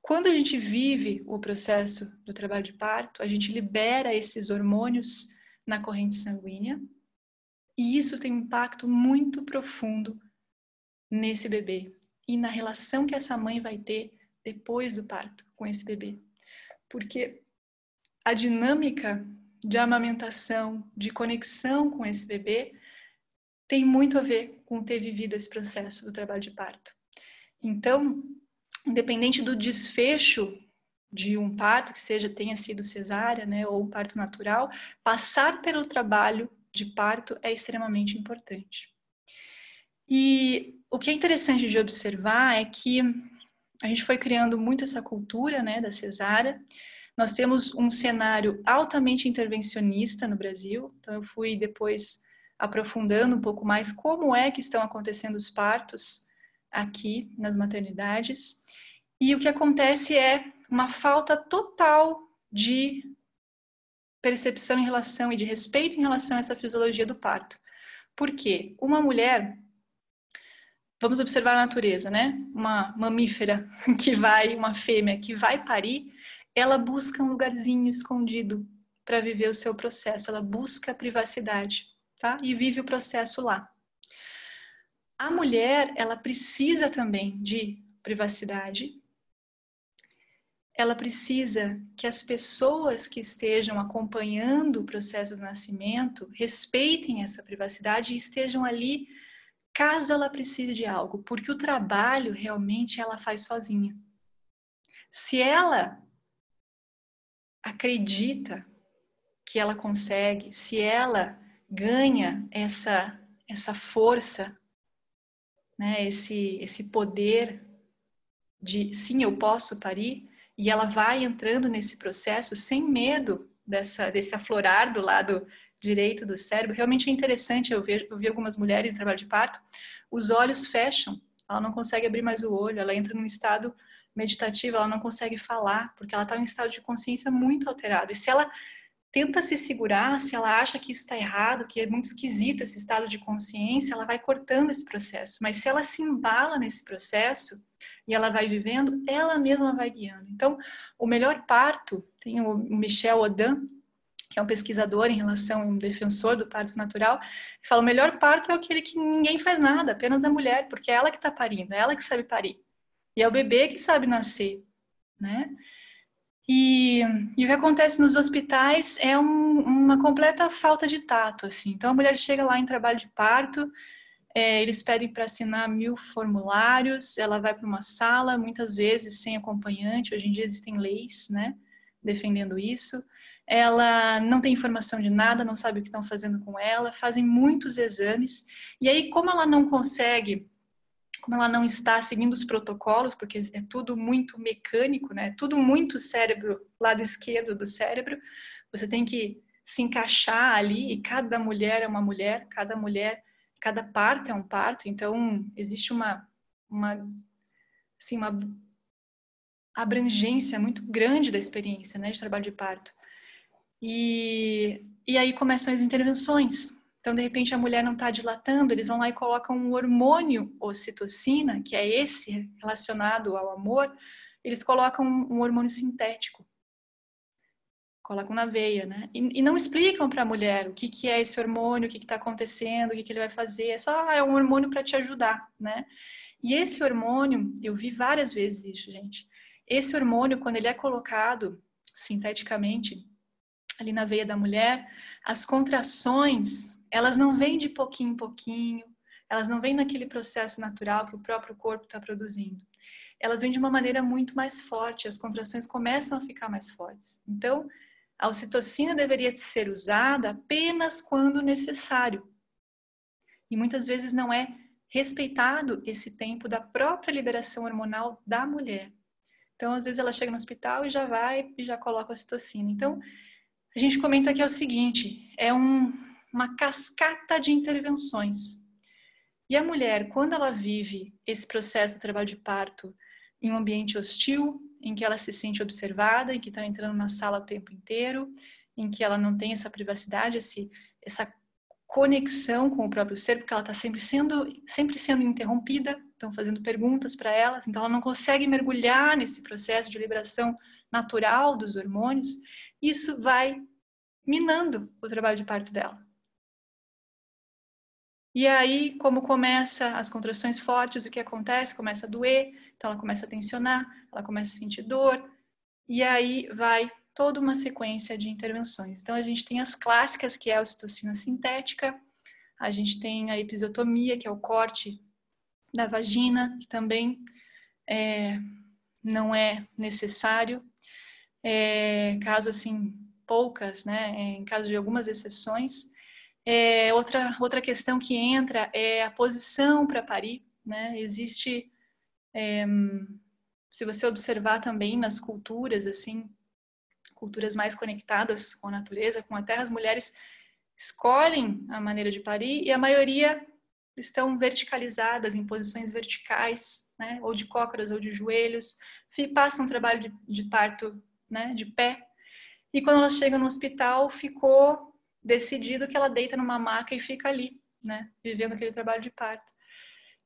Quando a gente vive o processo do trabalho de parto, a gente libera esses hormônios na corrente sanguínea e isso tem um impacto muito profundo nesse bebê e na relação que essa mãe vai ter depois do parto com esse bebê. Porque a dinâmica de amamentação, de conexão com esse bebê, tem muito a ver com ter vivido esse processo do trabalho de parto. Então, independente do desfecho de um parto, que seja tenha sido cesárea, né, ou um parto natural, passar pelo trabalho de parto é extremamente importante. E o que é interessante de observar é que a gente foi criando muito essa cultura, né, da cesárea. Nós temos um cenário altamente intervencionista no Brasil. Então eu fui depois aprofundando um pouco mais como é que estão acontecendo os partos aqui nas maternidades. E o que acontece é uma falta total de percepção em relação e de respeito em relação a essa fisiologia do parto. Por quê? Uma mulher, vamos observar a natureza, né? Uma mamífera que vai, uma fêmea que vai parir, ela busca um lugarzinho escondido para viver o seu processo, ela busca a privacidade, tá? E vive o processo lá. A mulher, ela precisa também de privacidade, ela precisa que as pessoas que estejam acompanhando o processo do nascimento respeitem essa privacidade e estejam ali caso ela precise de algo, porque o trabalho realmente ela faz sozinha. Se ela acredita que ela consegue, se ela ganha essa essa força, né, esse esse poder de sim, eu posso parir, e ela vai entrando nesse processo sem medo dessa, desse aflorar do lado direito do cérebro. Realmente é interessante, eu vi, eu vi algumas mulheres em trabalho de parto, os olhos fecham, ela não consegue abrir mais o olho, ela entra num estado meditativo, ela não consegue falar, porque ela está em um estado de consciência muito alterado. E se ela tenta se segurar, se ela acha que isso está errado, que é muito esquisito esse estado de consciência, ela vai cortando esse processo. Mas se ela se embala nesse processo e ela vai vivendo, ela mesma vai guiando. Então, o melhor parto, tem o Michel Odan, que é um pesquisador em relação, um defensor do parto natural, fala: o melhor parto é aquele que ninguém faz nada, apenas a mulher, porque é ela que está parindo, é ela que sabe parir. E é o bebê que sabe nascer, né? E, e, o que acontece nos hospitais é um, uma completa falta de tato, assim. Então a mulher chega lá em trabalho de parto, é, eles pedem para assinar mil formulários, ela vai para uma sala, muitas vezes sem acompanhante. Hoje em dia existem leis, né, defendendo isso. Ela não tem informação de nada, não sabe o que estão fazendo com ela, fazem muitos exames. E aí, como ela não consegue como ela não está seguindo os protocolos, porque é tudo muito mecânico, né? Tudo muito cérebro, lado esquerdo do cérebro. Você tem que se encaixar ali e cada mulher é uma mulher, cada mulher, cada parto é um parto. Então existe uma uma assim uma abrangência muito grande da experiência, né, de trabalho de parto. E e aí começam as intervenções, então, de repente, a mulher não está dilatando, eles vão lá e colocam um hormônio ocitocina, que é esse relacionado ao amor, eles colocam um hormônio sintético. Colocam na veia, né? E, e não explicam para a mulher o que, que é esse hormônio, o que está acontecendo, o que, que ele vai fazer. É só, ah, é um hormônio para te ajudar, né? E esse hormônio, eu vi várias vezes isso, gente. Esse hormônio, quando ele é colocado sinteticamente ali na veia da mulher, as contrações elas não vêm de pouquinho em pouquinho, elas não vêm naquele processo natural que o próprio corpo está produzindo. Elas vêm de uma maneira muito mais forte, as contrações começam a ficar mais fortes. Então, a ocitocina deveria ser usada apenas quando necessário. E muitas vezes não é respeitado esse tempo da própria liberação hormonal da mulher. Então, às vezes ela chega no hospital e já vai e já coloca a citocina. Então, a gente comenta que é o seguinte, é um, uma cascata de intervenções. E a mulher, quando ela vive esse processo do trabalho de parto em um ambiente hostil, em que ela se sente observada, em que está entrando na sala o tempo inteiro, em que ela não tem essa privacidade, esse, essa conexão com o próprio ser, porque ela está sempre sendo, sempre sendo interrompida, estão fazendo perguntas para elas, então ela não consegue mergulhar nesse processo de liberação natural dos hormônios, isso vai minando o trabalho de parto dela. E aí, como começa as contrações fortes, o que acontece? Começa a doer, então ela começa a tensionar, ela começa a sentir dor, e aí vai toda uma sequência de intervenções. Então, a gente tem as clássicas, que é a ocitocina sintética, a gente tem a episiotomia, que é o corte da vagina, que também é, não é necessário. É, caso assim, poucas, né, em caso de algumas exceções. É, outra, outra questão que entra é a posição para parir. Né? Existe, é, se você observar também nas culturas, assim, culturas mais conectadas com a natureza, com a terra, as mulheres escolhem a maneira de parir e a maioria estão verticalizadas em posições verticais, né, ou de cócoras ou de joelhos, passam um trabalho de, de parto, né, de pé. E quando elas chegam no hospital, ficou decidido que ela deita numa maca e fica ali, né, vivendo aquele trabalho de parto.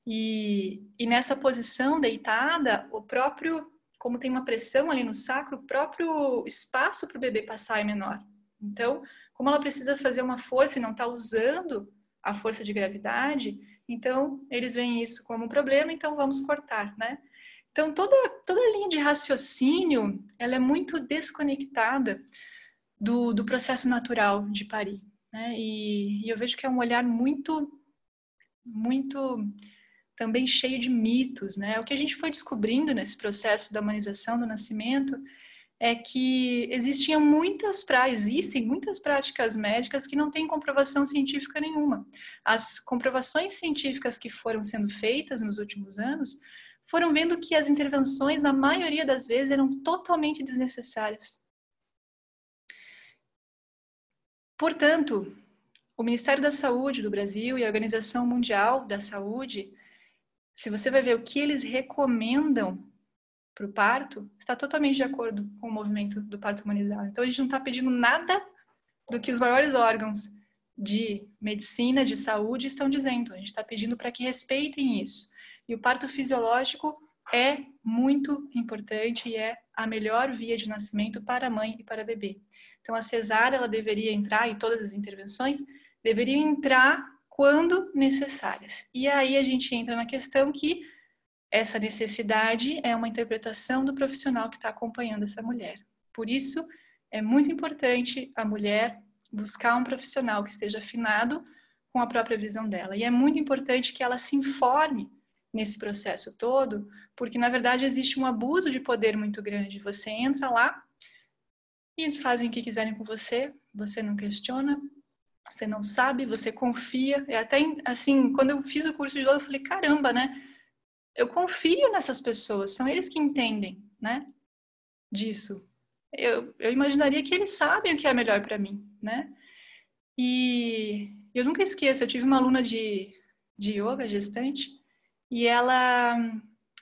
E, e nessa posição deitada, o próprio como tem uma pressão ali no sacro, o próprio espaço para o bebê passar é menor. Então, como ela precisa fazer uma força e não está usando a força de gravidade, então eles veem isso como um problema, então vamos cortar, né? Então, toda, toda a linha de raciocínio, ela é muito desconectada do, do processo natural de parir, né? E, e eu vejo que é um olhar muito, muito também cheio de mitos, né? O que a gente foi descobrindo nesse processo da humanização do nascimento é que existiam muitas existem muitas práticas médicas que não têm comprovação científica nenhuma. As comprovações científicas que foram sendo feitas nos últimos anos foram vendo que as intervenções, na maioria das vezes, eram totalmente desnecessárias. Portanto, o Ministério da Saúde do Brasil e a Organização Mundial da Saúde se você vai ver o que eles recomendam para o parto, está totalmente de acordo com o movimento do parto humanizado. Então, a gente não está pedindo nada do que os maiores órgãos de medicina, de saúde estão dizendo. A gente está pedindo para que respeitem isso. E o parto fisiológico é muito importante e é a melhor via de nascimento para a mãe e para o bebê. Então, a cesárea ela deveria entrar e todas as intervenções deveriam entrar quando necessárias. E aí a gente entra na questão que essa necessidade é uma interpretação do profissional que está acompanhando essa mulher. Por isso, é muito importante a mulher buscar um profissional que esteja afinado com a própria visão dela. E é muito importante que ela se informe nesse processo todo, porque na verdade existe um abuso de poder muito grande. Você entra lá e fazem o que quiserem com você, você não questiona, você não sabe, você confia. É até assim, quando eu fiz o curso de yoga, eu falei, caramba, né? Eu confio nessas pessoas, são eles que entendem, né? Disso. Eu, eu imaginaria que eles sabem o que é melhor para mim, né? E eu nunca esqueço, eu tive uma aluna de, de yoga, gestante, e ela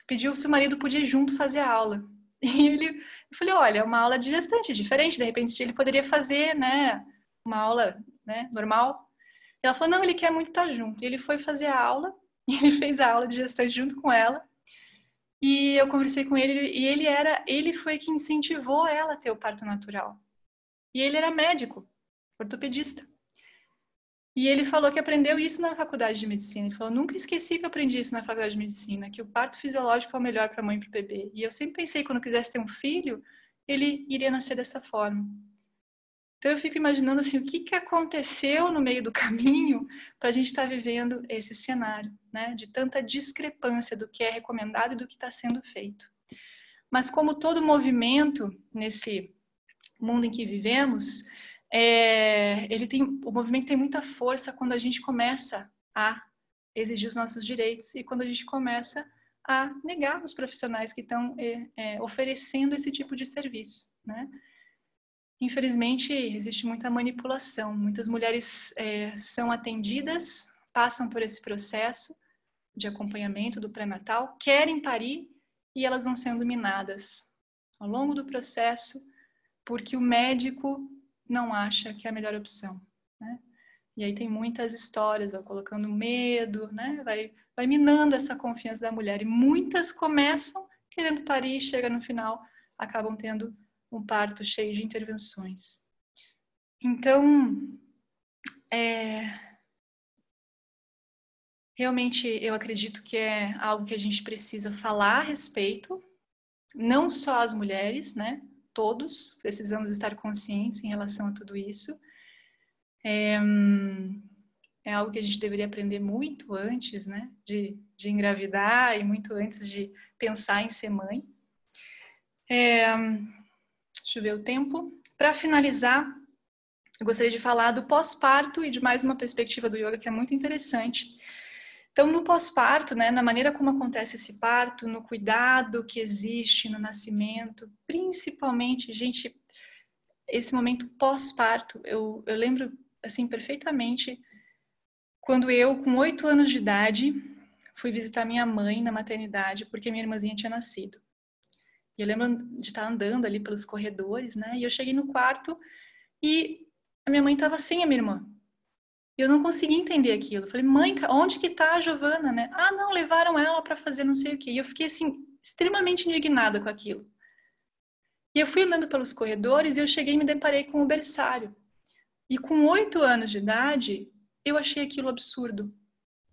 pediu se o marido podia junto fazer a aula. E ele, eu falei, olha, é uma aula de gestante, diferente, de repente ele poderia fazer, né, uma aula né, normal. Ela falou, não, ele quer muito estar junto. E ele foi fazer a aula, e ele fez a aula de gestante junto com ela. E eu conversei com ele, e ele era, ele foi que incentivou ela a ter o parto natural. E ele era médico, ortopedista. E ele falou que aprendeu isso na faculdade de medicina. Ele falou: nunca esqueci que eu aprendi isso na faculdade de medicina, que o parto fisiológico é o melhor para a mãe e para o bebê. E eu sempre pensei quando eu quisesse ter um filho, ele iria nascer dessa forma. Então eu fico imaginando assim, o que, que aconteceu no meio do caminho para a gente estar tá vivendo esse cenário, né? De tanta discrepância do que é recomendado e do que está sendo feito. Mas como todo movimento nesse mundo em que vivemos, é, ele tem, o movimento tem muita força quando a gente começa a exigir os nossos direitos e quando a gente começa a negar os profissionais que estão é, é, oferecendo esse tipo de serviço, né? Infelizmente, existe muita manipulação. Muitas mulheres é, são atendidas, passam por esse processo de acompanhamento do pré-natal, querem parir e elas vão sendo minadas ao longo do processo porque o médico não acha que é a melhor opção. Né? E aí tem muitas histórias, vai colocando medo, né? vai, vai minando essa confiança da mulher. E muitas começam querendo parir, chega no final, acabam tendo um parto cheio de intervenções. Então, é, realmente eu acredito que é algo que a gente precisa falar a respeito, não só as mulheres, né? Todos precisamos estar conscientes em relação a tudo isso. É, é algo que a gente deveria aprender muito antes, né? De, de engravidar e muito antes de pensar em ser mãe. É, deixa eu ver o tempo. Para finalizar, eu gostaria de falar do pós-parto e de mais uma perspectiva do yoga que é muito interessante. Então, no pós-parto, né, na maneira como acontece esse parto, no cuidado que existe no nascimento, principalmente, gente, esse momento pós-parto, eu, eu lembro, assim, perfeitamente, quando eu, com oito anos de idade, fui visitar minha mãe na maternidade, porque minha irmãzinha tinha nascido. E eu lembro de estar andando ali pelos corredores, né? E eu cheguei no quarto e a minha mãe estava sem a minha irmã. E eu não consegui entender aquilo. Eu falei, mãe, onde que tá a Giovana, né? Ah, não, levaram ela para fazer não sei o quê. E eu fiquei assim extremamente indignada com aquilo. E eu fui andando pelos corredores e eu cheguei e me deparei com o berçário. E com oito anos de idade, eu achei aquilo absurdo.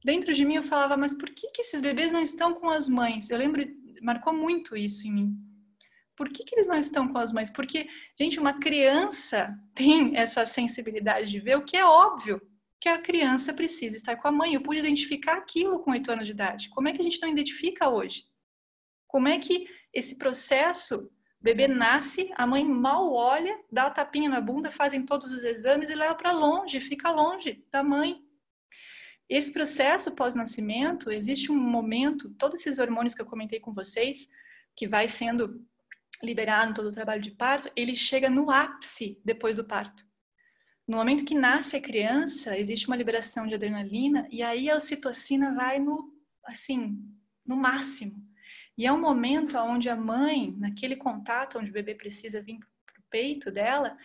Dentro de mim eu falava, mas por que, que esses bebês não estão com as mães? Eu lembro, marcou muito isso em mim. Por que, que eles não estão com as mães? Porque, gente, uma criança tem essa sensibilidade de ver o que é óbvio, que a criança precisa estar com a mãe. Eu pude identificar aquilo com oito anos de idade. Como é que a gente não identifica hoje? Como é que esse processo, o bebê nasce, a mãe mal olha, dá a tapinha na bunda, fazem todos os exames e leva para longe, fica longe da mãe. Esse processo pós-nascimento, existe um momento, todos esses hormônios que eu comentei com vocês, que vai sendo liberado em todo o trabalho de parto, ele chega no ápice depois do parto. No momento que nasce a criança, existe uma liberação de adrenalina e aí a ocitocina vai no, assim, no máximo. E é um momento onde a mãe, naquele contato onde o bebê precisa vir para o peito dela,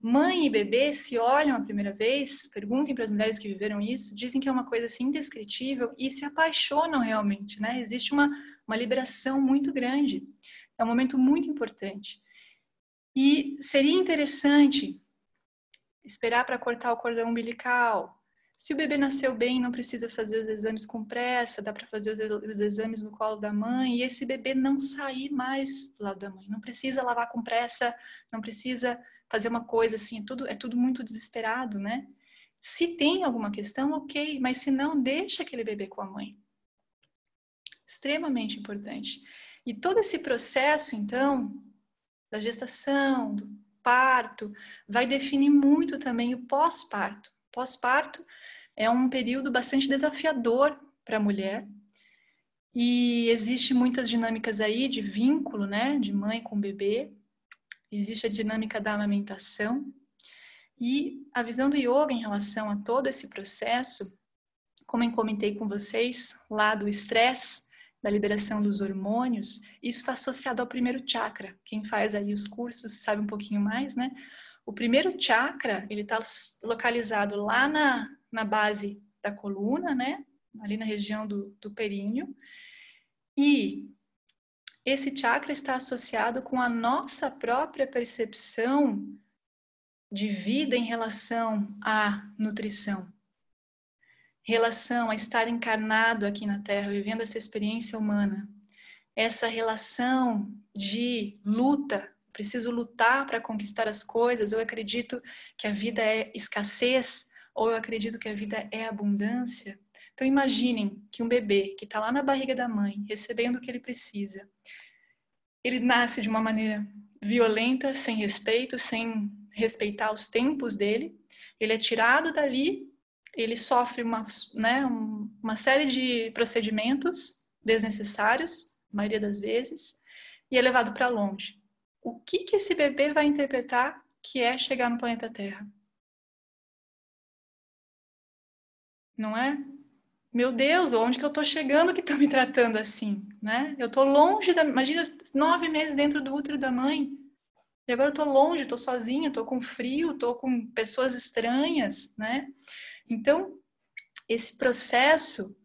mãe e bebê se olham a primeira vez, perguntem para as mulheres que viveram isso, dizem que é uma coisa assim indescritível e se apaixonam realmente, né? Existe uma, uma liberação muito grande. É um momento muito importante. E seria interessante esperar para cortar o cordão umbilical. Se o bebê nasceu bem, não precisa fazer os exames com pressa, dá para fazer os, exames no colo da mãe e esse bebê não sair mais do lado da mãe. Não precisa lavar com pressa, não precisa fazer uma coisa assim, é tudo, é tudo muito desesperado, né? Se tem alguma questão, ok, mas se não, deixa aquele bebê com a mãe. Extremamente importante. E todo esse processo, então, da gestação, do parto, vai definir muito também o pós-parto. Pós-parto é um período bastante desafiador para a mulher. E existe muitas dinâmicas aí de vínculo, né, de mãe com bebê. Existe a dinâmica da amamentação. E a visão do yoga em relação a todo esse processo, como eu comentei com vocês, lá do estresse, da liberação dos hormônios, isso está associado ao primeiro chakra. Quem faz aí os cursos sabe um pouquinho mais, né? O primeiro chakra, ele está localizado lá na, na base da coluna, né? Ali na região do, do períneo. E esse chakra está associado com a nossa própria percepção de vida em relação à nutrição relação a estar encarnado aqui na Terra, vivendo essa experiência humana, essa relação de luta, preciso lutar para conquistar as coisas, eu acredito que a vida é escassez, ou eu acredito que a vida é abundância. Então imaginem que um bebê que está lá na barriga da mãe, recebendo o que ele precisa, ele nasce de uma maneira violenta, sem respeito, sem respeitar os tempos dele, ele é tirado dali ele sofre uma, né, uma série de procedimentos desnecessários, a maioria das vezes, e é levado para longe. O que, que esse bebê vai interpretar que é chegar no planeta Terra? Não é? Meu Deus, onde que eu estou chegando que estão me tratando assim, né? Eu estou longe da... Imagina, nove meses dentro do útero da mãe. E agora eu estou longe, estou sozinha, estou com frio, estou com pessoas estranhas, né? Então, esse processo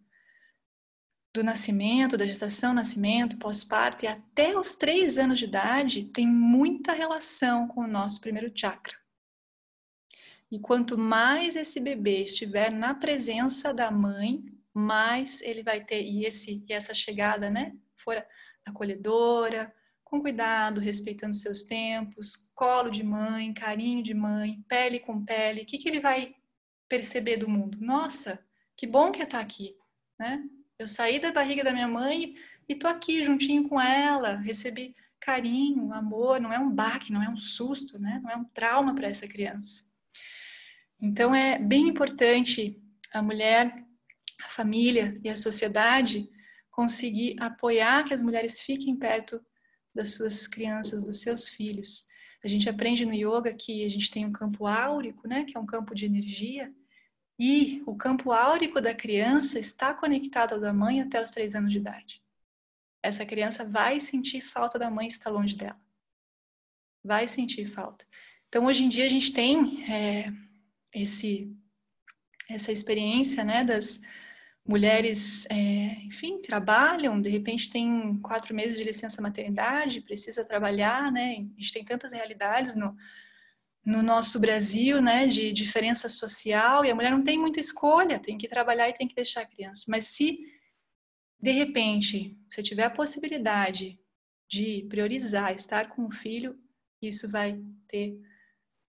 do nascimento, da gestação, nascimento, pós-parto e até os três anos de idade tem muita relação com o nosso primeiro chakra. E quanto mais esse bebê estiver na presença da mãe, mais ele vai ter e esse e essa chegada, né, fora acolhedora, com cuidado, respeitando seus tempos, colo de mãe, carinho de mãe, pele com pele, o que que ele vai perceber do mundo? Nossa, que bom que é estar aqui, né? Eu saí da barriga da minha mãe e tô aqui juntinho com ela, recebi carinho, amor, não é um baque, não é um susto, né? Não é um trauma para essa criança. Então é bem importante a mulher, a família e a sociedade conseguir apoiar que as mulheres fiquem perto das suas crianças, dos seus filhos. A gente aprende no yoga que a gente tem um campo áurico, né, que é um campo de energia, e o campo áurico da criança está conectado ao da mãe até os três anos de idade. Essa criança vai sentir falta da mãe estar longe dela. Vai sentir falta. Então, hoje em dia, a gente tem é, esse, essa experiência né, das mulheres, é, enfim, trabalham, de repente tem quatro meses de licença maternidade, precisa trabalhar, né? A gente tem tantas realidades no, no nosso Brasil, né, de diferença social, e a mulher não tem muita escolha, tem que trabalhar e tem que deixar a criança. Mas se, de repente, você tiver a possibilidade de priorizar estar com o filho, isso vai ter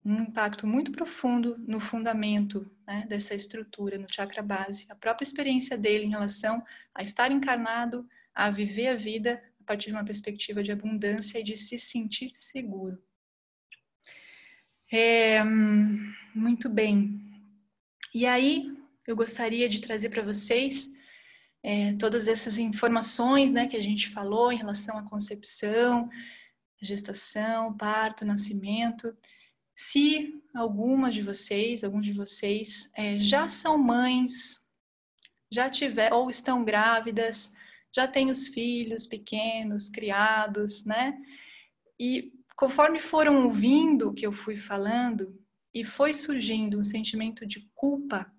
um impacto muito profundo no fundamento né, dessa estrutura, no chakra base. A própria experiência dele em relação a estar encarnado, a viver a vida a partir de uma perspectiva de abundância e de se sentir seguro. É, muito bem. E aí, eu gostaria de trazer para vocês é, todas essas informações né, que a gente falou em relação à concepção, gestação, parto, nascimento. Se algumas de vocês, alguns de vocês é, já são mães, já tiver ou estão grávidas, já têm os filhos pequenos, criados, né? E Conforme foram ouvindo o que eu fui falando e foi surgindo um sentimento de culpa,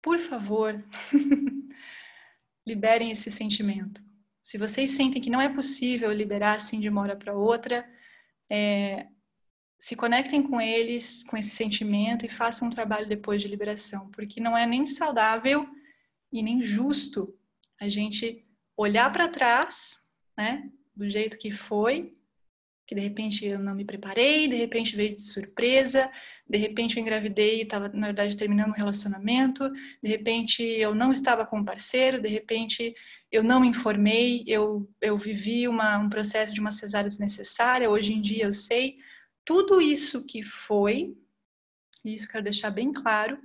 por favor, liberem esse sentimento. Se vocês sentem que não é possível liberar assim de uma hora para outra, é, se conectem com eles, com esse sentimento e façam um trabalho depois de liberação, porque não é nem saudável e nem justo a gente olhar para trás, né, do jeito que foi que de repente eu não me preparei, de repente veio de surpresa, de repente eu engravidei e estava, na verdade, terminando um relacionamento, de repente eu não estava com um parceiro, de repente eu não me informei, eu, eu vivi uma, um processo de uma cesárea desnecessária, hoje em dia eu sei. Tudo isso que foi, e isso quero deixar bem claro,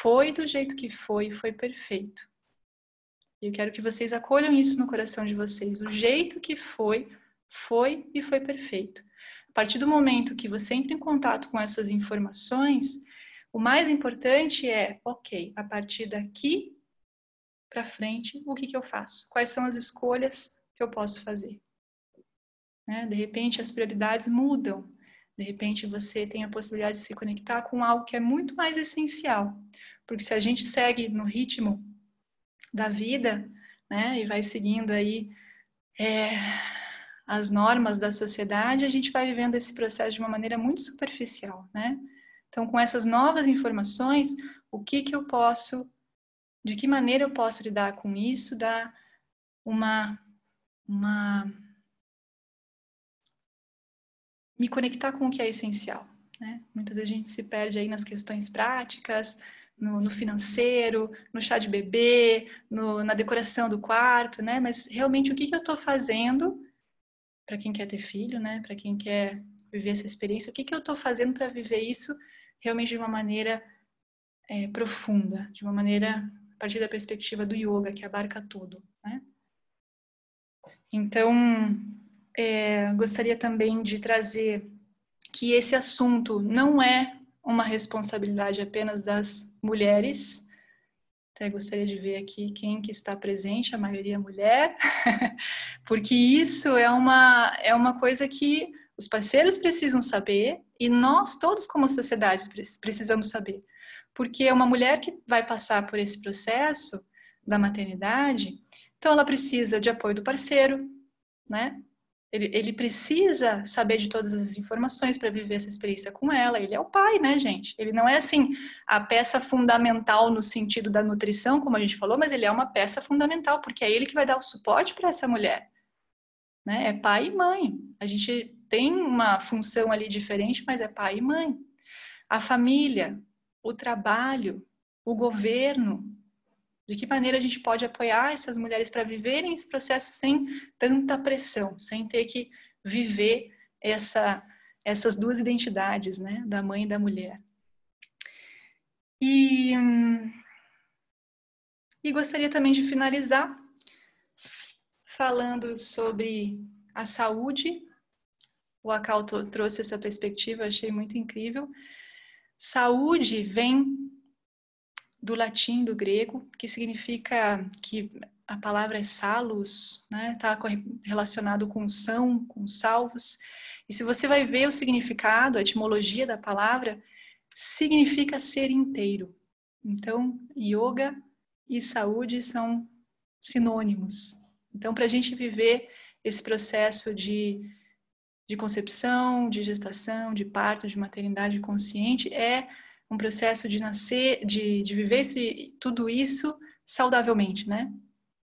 foi do jeito que foi, foi perfeito. E eu quero que vocês acolham isso no coração de vocês. O jeito que foi, foi e foi perfeito. A partir do momento que você entra em contato com essas informações, o mais importante é, ok, a partir daqui para frente, o que, que eu faço? Quais são as escolhas que eu posso fazer? Né? De repente, as prioridades mudam. De repente, você tem a possibilidade de se conectar com algo que é muito mais essencial. Porque se a gente segue no ritmo da vida, né, e vai seguindo aí é, as normas da sociedade, a gente vai vivendo esse processo de uma maneira muito superficial, né? Então, com essas novas informações, o que que eu posso, de que maneira eu posso lidar com isso, dá uma, uma me conectar com o que é essencial, né? Muitas vezes a gente se perde aí nas questões práticas, no, no financeiro, no chá de bebê, no, na decoração do quarto, né? Mas realmente o que, que eu estou fazendo para quem quer ter filho, né? Para quem quer viver essa experiência, o que, que eu estou fazendo para viver isso realmente de uma maneira é, profunda, de uma maneira a partir da perspectiva do yoga, que abarca tudo. Né? Então, é, gostaria também de trazer que esse assunto não é uma responsabilidade apenas das mulheres. Até gostaria de ver aqui quem que está presente, a maioria é mulher, porque isso é uma, é uma coisa que os parceiros precisam saber e nós todos como sociedade precisamos saber. Porque uma mulher que vai passar por esse processo da maternidade, então ela precisa de apoio do parceiro, né? Ele, ele precisa saber de todas as informações para viver essa experiência com ela. Ele é o pai, né, gente? Ele não é assim a peça fundamental no sentido da nutrição, como a gente falou, mas ele é uma peça fundamental porque é ele que vai dar o suporte para essa mulher. Né? É pai e mãe. A gente tem uma função ali diferente, mas é pai e mãe. A família, o trabalho, o governo, de que maneira a gente pode apoiar essas mulheres para viverem esse processo sem tanta pressão, sem ter que viver essa, essas duas identidades, né, da mãe e da mulher. E, e gostaria também de finalizar falando sobre a saúde. O Akal trouxe essa perspectiva, achei muito incrível. Saúde vem do latim, do grego, que significa que a palavra é salus, né? Está relacionado com são, com salvos. E se você vai ver o significado, a etimologia da palavra, significa ser inteiro. Então, yoga e saúde são sinônimos. Então, para a gente viver esse processo de, de concepção, de gestação, de parto, de maternidade consciente, é um processo de nascer, de, de viver esse, tudo isso saudavelmente, né?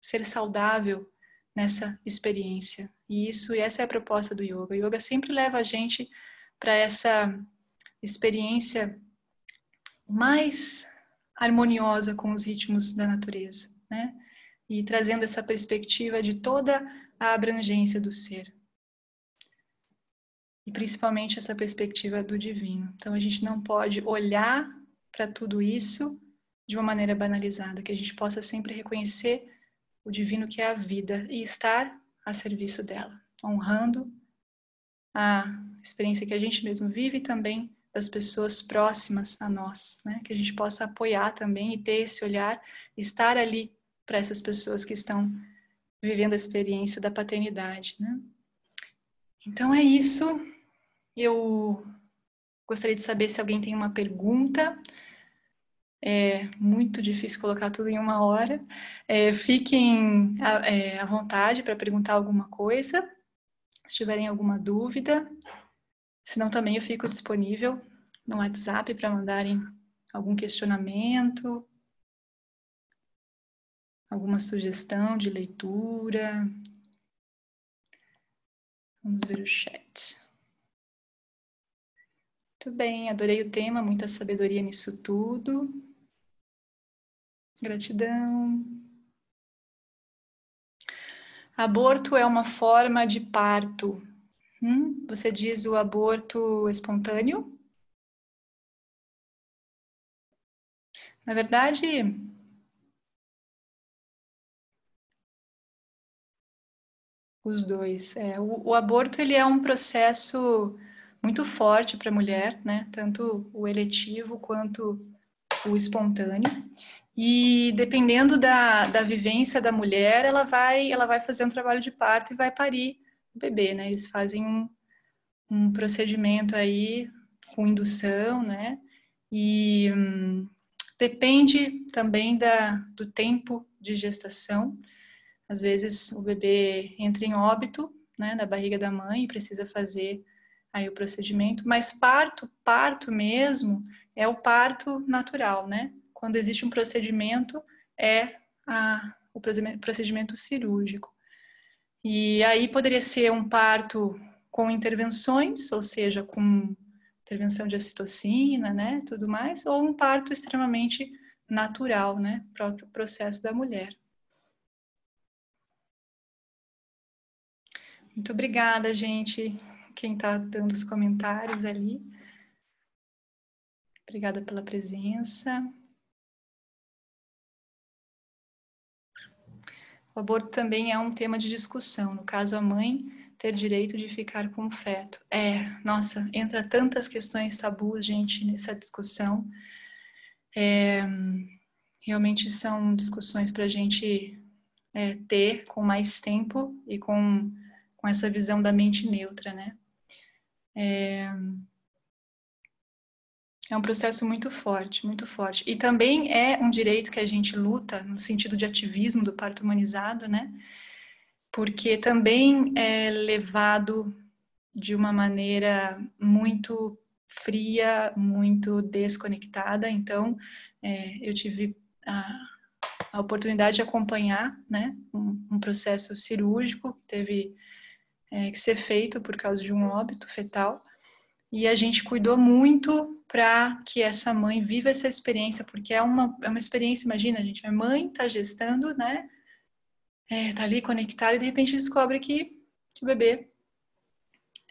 Ser saudável nessa experiência. E isso, e essa é a proposta do yoga. O yoga sempre leva a gente para essa experiência mais harmoniosa com os ritmos da natureza, né? E trazendo essa perspectiva de toda a abrangência do ser e principalmente essa perspectiva do divino. Então a gente não pode olhar para tudo isso de uma maneira banalizada, que a gente possa sempre reconhecer o divino que é a vida e estar a serviço dela, honrando a experiência que a gente mesmo vive e também das pessoas próximas a nós, né? Que a gente possa apoiar também e ter esse olhar, estar ali para essas pessoas que estão vivendo a experiência da paternidade, né? Então é isso. Eu gostaria de saber se alguém tem uma pergunta. É muito difícil colocar tudo em uma hora. É, fiquem à, é, à vontade para perguntar alguma coisa, se tiverem alguma dúvida. Senão também eu fico disponível no WhatsApp para mandarem algum questionamento, alguma sugestão de leitura. Vamos ver o chat. Muito bem, adorei o tema, muita sabedoria nisso tudo. Gratidão. Aborto é uma forma de parto. Hum? Você diz o aborto espontâneo? Na verdade, os dois. É, o, o aborto ele é um processo muito forte para a mulher, né? Tanto o eletivo quanto o espontâneo. E dependendo da, da vivência da mulher, ela vai, ela vai fazer um trabalho de parto e vai parir o bebê, né? Eles fazem um, um procedimento aí com indução, né? E hum, depende também da, do tempo de gestação. Às vezes o bebê entra em óbito, né, na barriga da mãe e precisa fazer aí o procedimento, mas parto, parto mesmo, é o parto natural, né? Quando existe um procedimento, é a, o procedimento cirúrgico. E aí poderia ser um parto com intervenções, ou seja, com intervenção de ocitocina, né, tudo mais, ou um parto extremamente natural, né, próprio processo da mulher. Muito obrigada, gente quem está dando os comentários ali. Obrigada pela presença. O aborto também é um tema de discussão. No caso, a mãe ter direito de ficar com o feto. É, nossa, entra tantas questões tabus, gente, nessa discussão. É, realmente são discussões para a gente é, ter com mais tempo e com, com essa visão da mente neutra, né? É, é um processo muito forte, muito forte. E também é um direito que a gente luta no sentido de ativismo do parto humanizado, né? Porque também é levado de uma maneira muito fria, muito desconectada. Então, é, eu tive a, a, oportunidade de acompanhar, né, um, um processo cirúrgico teve é, que ser feito por causa de um óbito fetal. E a gente cuidou muito para que essa mãe viva essa experiência, porque é uma, é uma experiência, imagina, gente, a mãe está gestando, né? É, tá ali conectada e de repente descobre que, que o bebê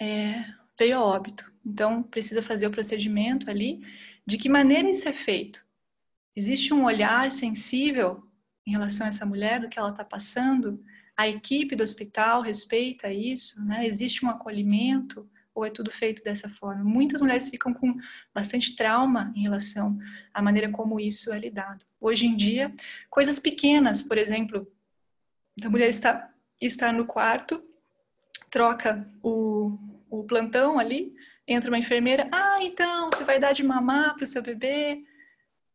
é, veio a óbito. Então, precisa fazer o procedimento ali. De que maneira isso é feito? Existe um olhar sensível em relação a essa mulher, do que ela está passando? A equipe do hospital respeita isso, né? Existe um acolhimento? ou é tudo feito dessa forma? Muitas mulheres ficam com bastante trauma em relação à maneira como isso é lidado. Hoje em dia, coisas pequenas, por exemplo, a mulher está, está no quarto, troca o, o plantão ali, entra uma enfermeira, ah, então, você vai dar de mamar para o seu bebê?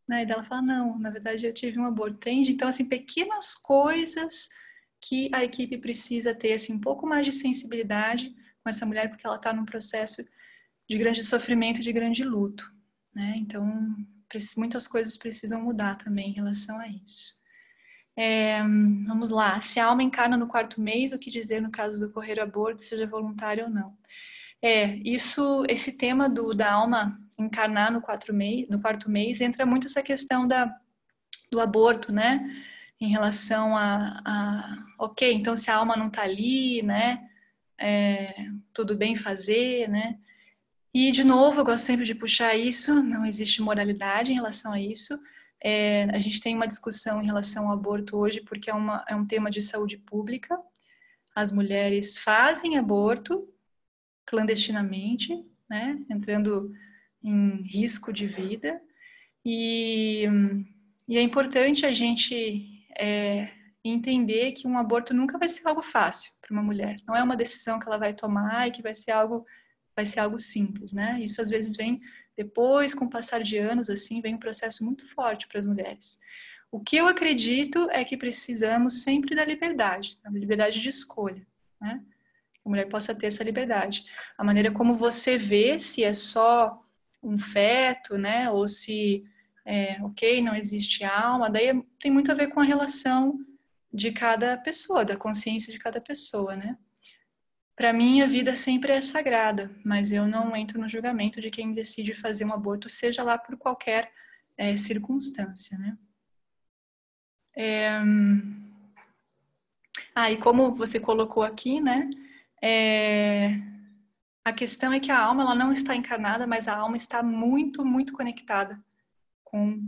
Né? E ela fala, não, na verdade eu tive um aborto, entende? Então, assim, pequenas coisas que a equipe precisa ter, assim, um pouco mais de sensibilidade com essa mulher porque ela está num processo de grande sofrimento, de grande luto, né? Então, muitas coisas precisam mudar também em relação a isso. É, vamos lá. Se a alma encarna no quarto mês, o que dizer no caso do correr aborto, seja voluntário ou não? É, isso, esse tema do, da alma encarnar no, quarto mês, no quarto mês entra muito essa questão da, do aborto, né? Em relação a, a, ok, então se a alma não está ali, né? é, tudo bem fazer, né? E, de novo, eu gosto sempre de puxar isso, não existe moralidade em relação a isso. É, a gente tem uma discussão em relação ao aborto hoje, porque é, uma, é um tema de saúde pública. As mulheres fazem aborto clandestinamente, né? Entrando em risco de vida. E, e é importante a gente é, entender que um aborto nunca vai ser algo fácil para uma mulher. Não é uma decisão que ela vai tomar e que vai ser algo vai ser algo simples, né? Isso às vezes vem depois, com o passar de anos, assim, vem um processo muito forte para as mulheres. O que eu acredito é que precisamos sempre da liberdade, da liberdade de escolha, né? Que a mulher possa ter essa liberdade. A maneira como você vê se é só um feto, né? Ou se, é, ok, não existe alma, daí tem muito a ver com a relação de cada pessoa, da consciência de cada pessoa, né? Para mim, a vida sempre é sagrada, mas eu não entro no julgamento de quem decide fazer um aborto, seja lá por qualquer é, circunstância, né? É... Ah, e como você colocou aqui, né? É... A questão é que a alma ela não está encarnada, mas a alma está muito, muito conectada com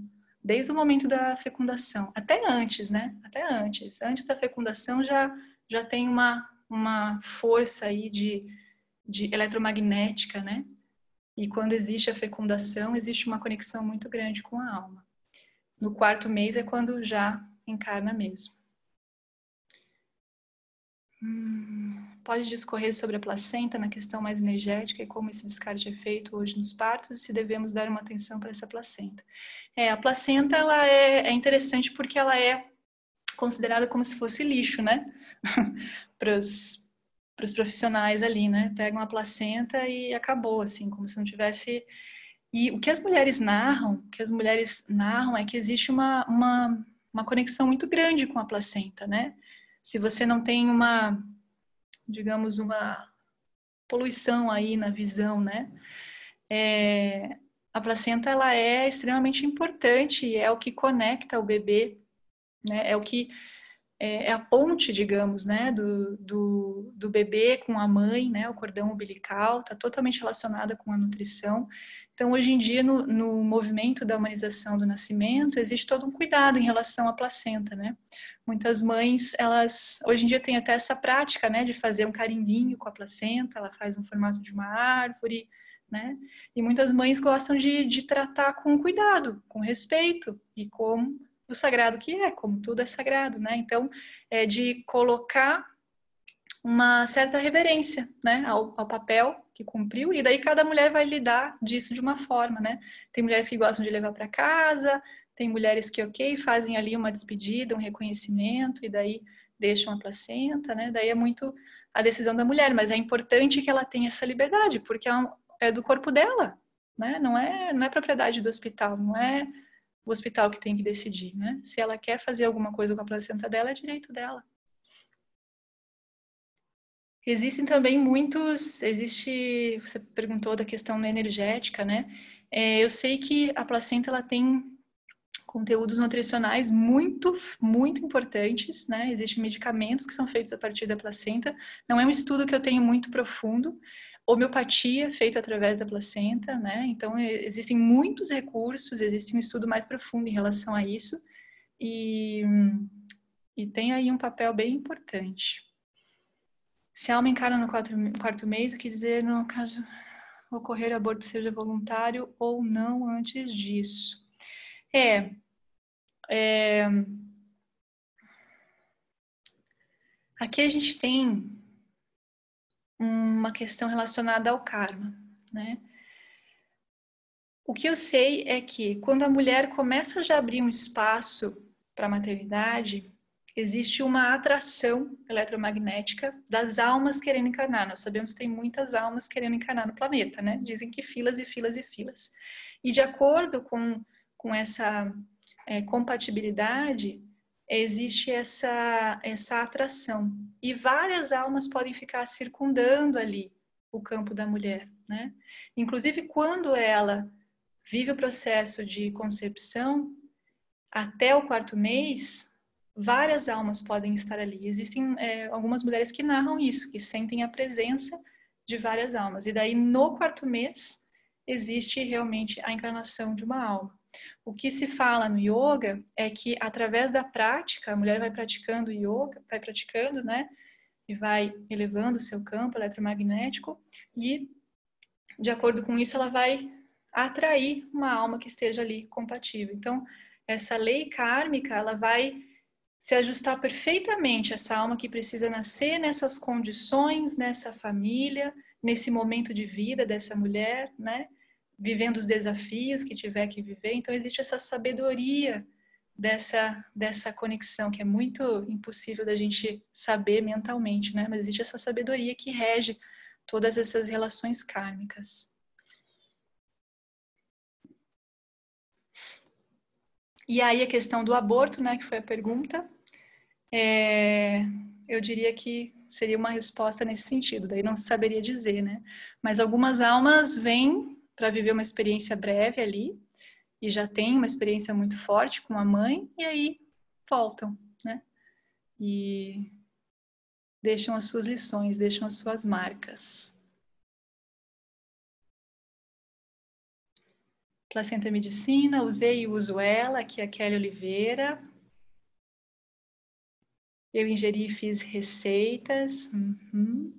desde o momento da fecundação, até antes, né? Até antes. Antes da fecundação já, já tem uma, uma força aí de, de eletromagnética, né? E quando existe a fecundação, existe uma conexão muito grande com a alma. No quarto mês é quando já encarna mesmo. Hum pode discorrer sobre a placenta na questão mais energética e como esse descarte é feito hoje nos partos, se devemos dar uma atenção para essa placenta. É, a placenta ela é, é interessante porque ela é considerada como se fosse lixo, né? para os profissionais ali, né? Pegam a placenta e acabou, assim, como se não tivesse. E o que as mulheres narram, o que as mulheres narram é que existe uma, uma, uma conexão muito grande com a placenta, né? Se você não tem uma digamos, uma poluição aí na visão, né? É, a placenta ela é extremamente importante é o que conecta o bebê, né? É o que é, é a ponte, digamos, né, do, do, do, bebê com a mãe, né, o cordão umbilical, está totalmente relacionada com a nutrição. Então, hoje em dia, no, no, movimento da humanização do nascimento, existe todo um cuidado em relação à placenta, né? Muitas mães, elas hoje em dia têm até essa prática, né, de fazer um carimbinho com a placenta, ela faz no formato de uma árvore, né? E muitas mães gostam de, de tratar com cuidado, com respeito e com o sagrado que é, como tudo é sagrado, né? Então, é de colocar uma certa reverência, né, ao, ao, papel que cumpriu e daí cada mulher vai lidar disso de uma forma, né? Tem mulheres que gostam de levar para casa, tem mulheres que, ok, fazem ali uma despedida, um reconhecimento e daí deixam a placenta, né? Daí é muito a decisão da mulher, mas é importante que ela tenha essa liberdade, porque é, é do corpo dela, né? Não é, não é propriedade do hospital, não é o hospital que tem que decidir, né? Se ela quer fazer alguma coisa com a placenta dela, é direito dela. Existem também muitos, existe, você perguntou da questão energética, né? É, eu sei que a placenta ela tem conteúdos nutricionais muito, muito importantes, né? Existem medicamentos que são feitos a partir da placenta. Não é um estudo que eu tenho muito profundo, homeopatia feita através da placenta, né? Então, existem muitos recursos, existe um estudo mais profundo em relação a isso, e, e tem aí um papel bem importante. Se a alma encarna no quarto, quarto mês, o que dizer no caso ocorrer aborto seja voluntário ou não antes disso? É, é aqui a gente tem uma questão relacionada ao karma, né? O que eu sei é que quando a mulher começa a já abrir um espaço para a maternidade, existe uma atração eletromagnética das almas querendo encarnar. Nós sabemos que tem muitas almas querendo encarnar no planeta, né? Dizem que filas e filas e filas. E de acordo com, com essa é, compatibilidade, existe essa, essa atração. E várias almas podem ficar circundando ali o campo da mulher, né? Inclusive, quando ela vive o processo de concepção, até o quarto mês, várias almas podem estar ali. Existem é, algumas mulheres que narram isso, que sentem a presença de várias almas. E daí, no quarto mês, existe realmente a encarnação de uma alma. O que se fala no yoga é que através da prática, a mulher vai praticando yoga, vai praticando, né? E vai elevando o seu campo eletromagnético e de acordo com isso ela vai atrair uma alma que esteja ali compatível. Então, essa lei kármica, ela vai se ajustar perfeitamente essa alma que precisa nascer nessas condições, nessa família, nesse momento de vida dessa mulher, né? vivendo os desafios que tiver que viver. Então existe essa sabedoria dessa dessa conexão que é muito impossível da gente saber mentalmente, né? Mas existe essa sabedoria que rege todas essas relações kármicas. E aí a questão do aborto, né, que foi a pergunta, é, eu diria que seria uma resposta nesse sentido. Daí não saberia dizer, né? Mas algumas almas vêm para viver uma experiência breve ali e já tem uma experiência muito forte com a mãe e aí voltam, né? E deixam as suas lições, deixam as suas marcas. Placenta Medicina, usei e uso ela, aqui é a Kelly Oliveira. Eu ingeri e fiz receitas. Uhum.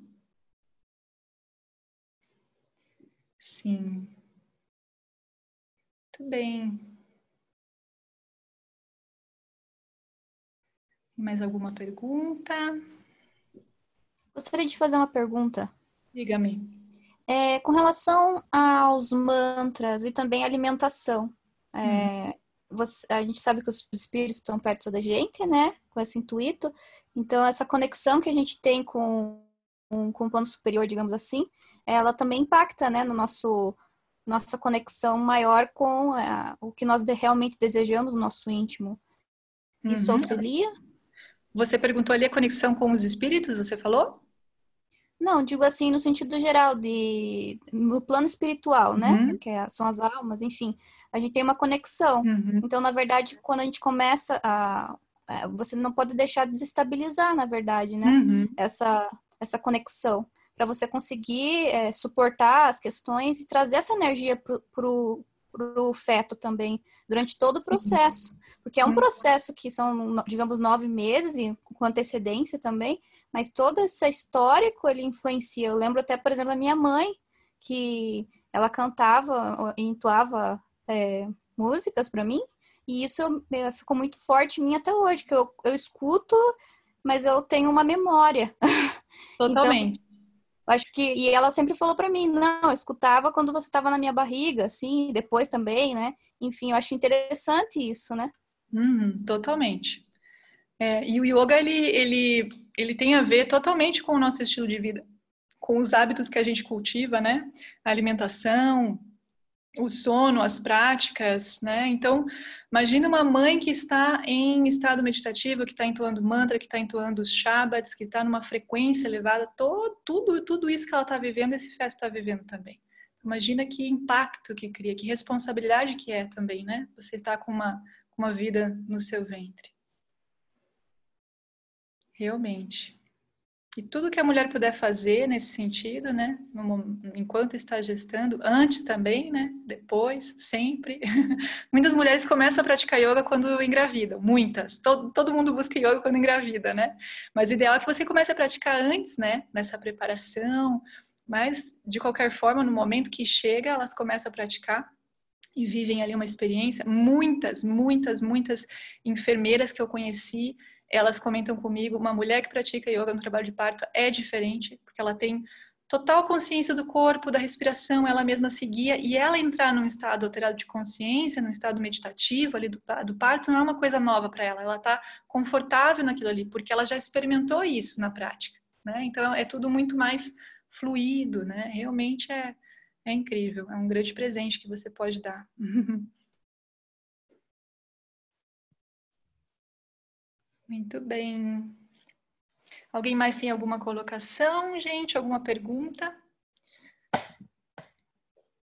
Sim. Muito bem. Mais alguma pergunta? Gostaria de fazer uma pergunta. Diga-me. É, com relação aos mantras e também alimentação, é, hum. você, a gente sabe que os espíritos estão perto da gente, né? Com esse intuito. Então, essa conexão que a gente tem com, com, o plano superior, digamos assim, ela também impacta, né, no nosso nossa conexão maior com é, o que nós de, realmente desejamos no nosso íntimo. Isso uhum. auxilia? Você perguntou ali a conexão com os espíritos, você falou? Não, digo assim no sentido geral de no plano espiritual, né? Uhum. Que é, são as almas, enfim, a gente tem uma conexão. Uhum. Então, na verdade, quando a gente começa a é, você não pode deixar desestabilizar, na verdade, né? Uhum. Essa essa conexão para você conseguir é, suportar as questões e trazer essa energia pro, pro, o feto também, durante todo o processo. Porque é um uhum. processo que são, digamos, nove meses, e com antecedência também, mas todo esse histórico ele influencia. Eu lembro até, por exemplo, da minha mãe, que ela cantava, entoava é, músicas para mim, e isso ficou muito forte em mim até hoje, que eu, eu escuto, mas eu tenho uma memória. Totalmente. então, acho que e ela sempre falou para mim, não, eu escutava quando você estava na minha barriga, assim, depois também, né? Enfim, eu acho interessante isso, né? Uhum, totalmente. É, e o yoga ele, ele, ele tem a ver totalmente com o nosso estilo de vida, com os hábitos que a gente cultiva, né? A alimentação, o sono, as práticas, né? Então, imagina uma mãe que está em estado meditativo, que está entoando mantra, que está entoando os Shabbats, que está numa frequência elevada, todo, tudo, tudo isso que ela está vivendo, esse feto está vivendo também. Imagina que impacto que cria, que responsabilidade que é também, né? Você está com uma, uma vida no seu ventre. Realmente. E tudo que a mulher puder fazer nesse sentido, né? enquanto está gestando, antes também, né? Depois, sempre. Muitas mulheres começam a praticar yoga quando engravidam, muitas. Todo, todo mundo busca yoga quando engravida, né? Mas o ideal é que você comece a praticar antes, né? Nessa preparação. Mas, de qualquer forma, no momento que chega, elas começam a praticar e vivem ali uma experiência. Muitas, muitas, muitas enfermeiras que eu conheci elas comentam comigo, uma mulher que pratica yoga no trabalho de parto é diferente, porque ela tem total consciência do corpo, da respiração, ela mesma seguia, e ela entrar num estado alterado de consciência, num estado meditativo ali do, do parto, não é uma coisa nova para ela, ela está confortável naquilo ali, porque ela já experimentou isso na prática, né? Então é tudo muito mais fluido, né? Realmente é, é incrível, é um grande presente que você pode dar. Muito bem. Alguém mais tem alguma colocação, gente? Alguma pergunta?